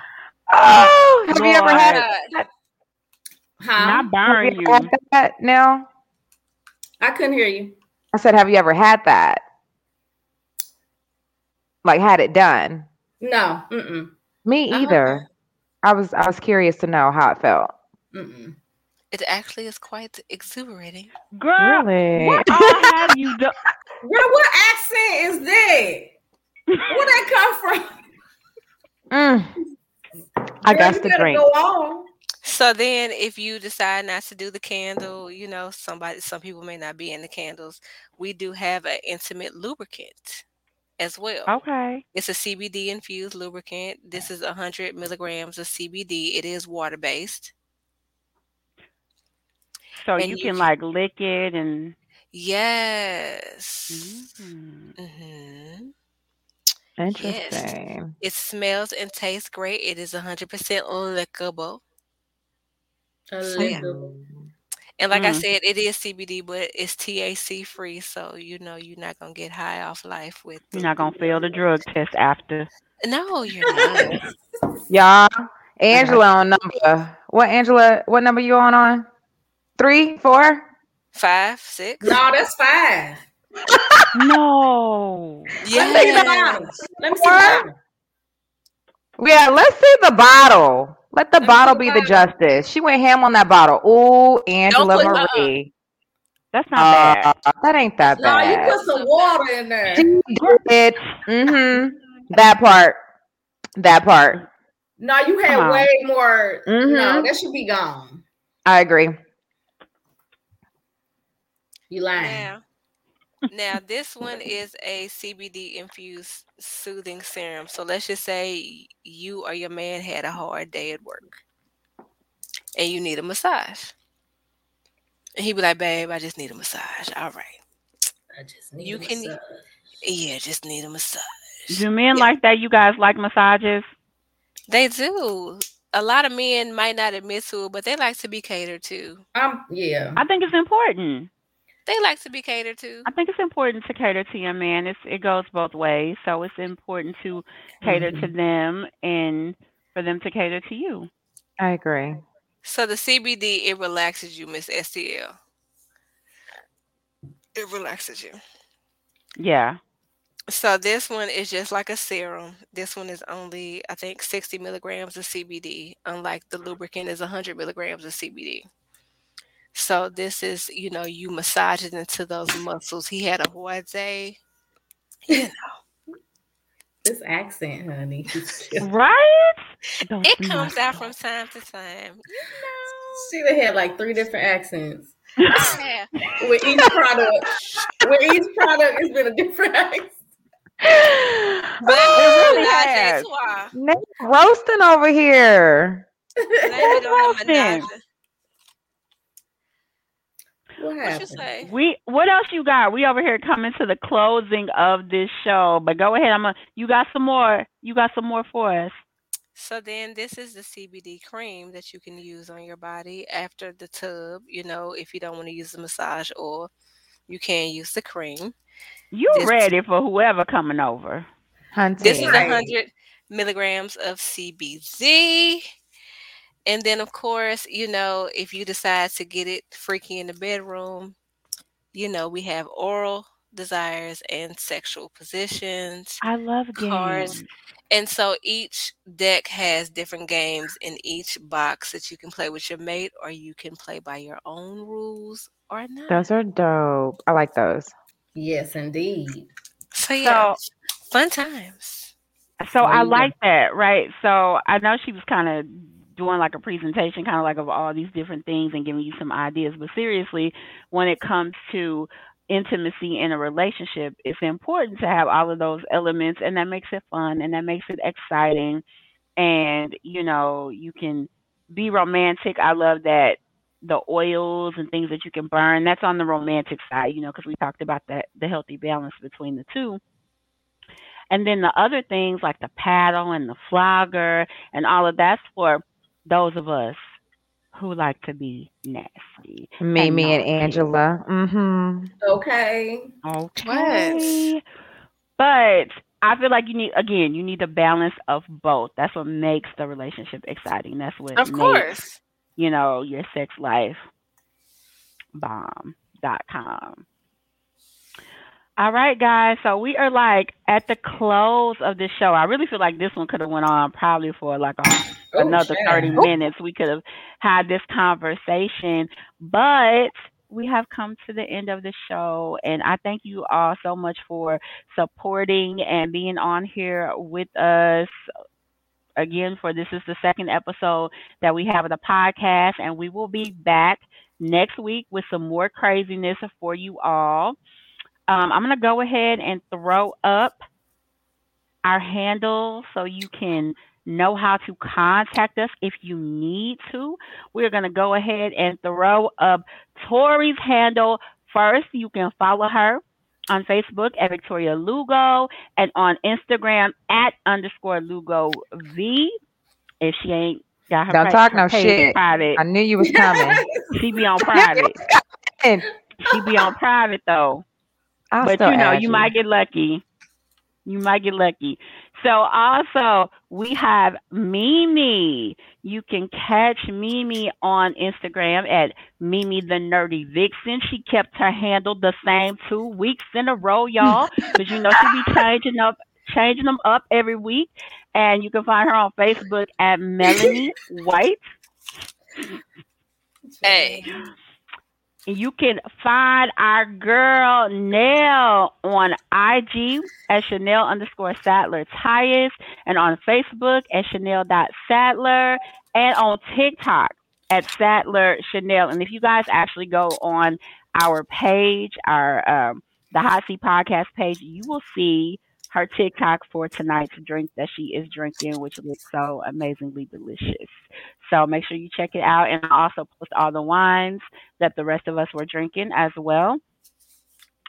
Oh, have you ever had that? Huh? not Have you you. that now? I couldn't hear you. I said, have you ever had that? Like had it done? No. Mm-mm. Me Uh-uh. either. I was I was curious to know how it felt. Mm-mm. It actually is quite exuberating. Girl, Really? what all have you done? Girl, what accent is that? Where that come from? Mm. I Girl, got the better drink. Go. So then, if you decide not to do the candle, you know, somebody, some people may not be in the candles. We do have an intimate lubricant as well. Okay. It's a CBD infused lubricant. This is 100 milligrams of CBD. It is water based. So you you can can- like lick it and Yes. Mm. hmm Interesting. It smells and tastes great. It is 100% lickable. So, yeah. And like I Mm. said, it is CBD, but it's THC free. So, you know, you're not going to get high off life with you're not gonna fail the drug test after. No, you're not. Y'all, Angela on number. What Angela? What number you on on? Three, four? Five, six. No, that's five. No. Let me see the bottle. Let me see the bottle. Yeah, let's see the bottle. Let the me see bottle be the bottle. justice. She went ham on that bottle. Ooh, Angela put-. Marie. That's not bad. Uh, that ain't that No, you put some water in there. She did. Mm-hmm. That part. That part. No, you had Come on. way more. No, Mhm. that should be gone. I agree. You lying. Now, now this one is a CBD infused soothing serum. So let's just say you or your man had a hard day at work and you need a massage. And he'd be like, babe, I just need a massage. All right. I just need You a can massage. yeah, just need a massage. Do men like that? You guys like massages? They do. A lot of men might not admit to it, but they like to be catered to. Um, yeah. I think it's important. They like to be catered to. I think it's important to cater to your man. It's it goes both ways. So it's important to cater to mm-hmm. them and for them to cater to you. I agree. So the CBD it relaxes you, Miss STL. It relaxes you. Yeah. So this one is just like a serum. This one is only, I think, 60 milligrams of CBD, unlike the lubricant is 100 milligrams of CBD. So this is, you know, you massage it into those muscles. He had a hard day. You know, This accent, honey. Right? it comes out from time to time. She done had like three different accents. Yeah. With each product, with each product, it's been a different accent. But Oh, really yes. has. Nate roasting over here. Blame it on the Roasting. Menage. What What you happened? say? We what else you got? We over here coming to the closing of this show. But go ahead. I'm a you got some more. You got some more for us. So then this is the CBD cream that you can use on your body after the tub. You know, if you don't want to use the massage oil, you can use the cream. You This- ready for whoever coming over. This is Hunting. Right. 100 milligrams of CBD. And then, of course, you know, if you decide to get it freaky in the bedroom, you know, we have oral desires and sexual positions. I love cards. games. And so each deck has different games in each box that you can play with your mate, or you can play by your own rules or not. Those are dope. I like those. Yes, indeed. So, yeah, So fun times. so There I like that, right? So I know she was kind of doing like a presentation, kind of like of all these different things and giving you some ideas. But seriously, when it comes to intimacy in a relationship, it's important to have all of those elements, and that makes it fun and that makes it exciting. And you know, you can be romantic. I love that the oils and things that you can burn. That's on the romantic side, you know, because we talked about that the healthy balance between the two. And then the other things like the paddle and the flogger and all of that's for those of us who like to be nasty. Mimi and naughty. Angela. Mm-hmm. Okay. Okay. But I feel like you need again, you need the balance of both. That's what makes the relationship exciting. That's what Of makes, course. you know, your sex life bomb.com. All right, guys. So we are like at the close of this show. I really feel like this one could have went on probably for like a Oh, another child. 30 minutes. We could have had this conversation, but we have come to the end of the show. And I thank you all so much for supporting and being on here with us. Again, for this is the second episode that we have of the podcast, and we will be back next week with some more craziness for you all. Um, I'm going to go ahead and throw up our handle so you can know how to contact us if you need to. We're going to go ahead and throw up Tori's handle first. You can follow her on Facebook at Victoria Lugo and on Instagram at underscore Lugo V. If she ain't got her, Don't talk no shit. private, I knew you was coming. she be on private. she be on private though. I'll but you know, you you. might get lucky. You might get lucky. So also we have Mimi. You can catch Mimi on Instagram at Mimi the Nerdy Vixen. She kept her handle the same two weeks in a row, y'all, because you know she be changing up changing them up every week. And you can find her on Facebook at Melanie White. Hey. You can find our girl Nell on IG at Chanel underscore Sadler Tyus and on Facebook at Chanel.Sadler and on TikTok at Sadler Chanel. And if you guys actually go on our page, our um, the Haute Seat Podcast page, you will see her TikTok for tonight's drink that she is drinking, which looks so amazingly delicious. So make sure you check it out. And I also post all the wines that the rest of us were drinking as well.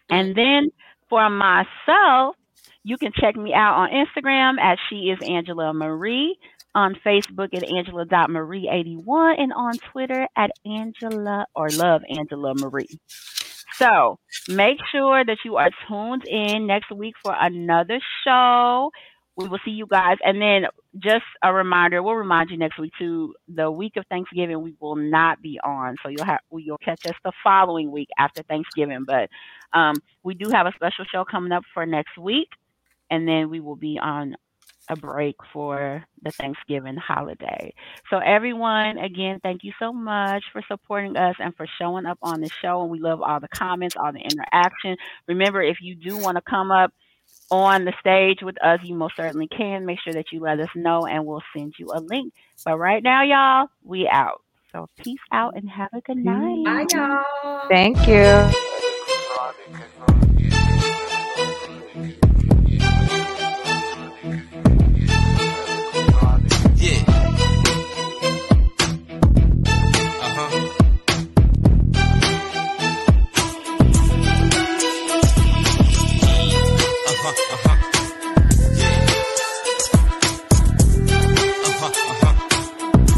And then for myself, you can check me out on Instagram at she is Angela Marie, on Facebook at Angela.Marie81, and on Twitter at Angela or Love Angela Marie. So make sure that you are tuned in next week for another show. We will see you guys. And then just a reminder, we'll remind you next week too. The week of Thanksgiving we will not be on. So you'll have you'll catch us the following week after Thanksgiving. But um, we do have a special show coming up for next week. And then we will be on a break for the Thanksgiving holiday. So, everyone, again, thank you so much for supporting us and for showing up on the show. And we love all the comments, all the interaction. Remember, if you do want to come up on the stage with us, you most certainly can. Make sure that you let us know and we'll send you a link. But right now, y'all, we out. So, peace out and have a good night. Bye, y'all. Thank you.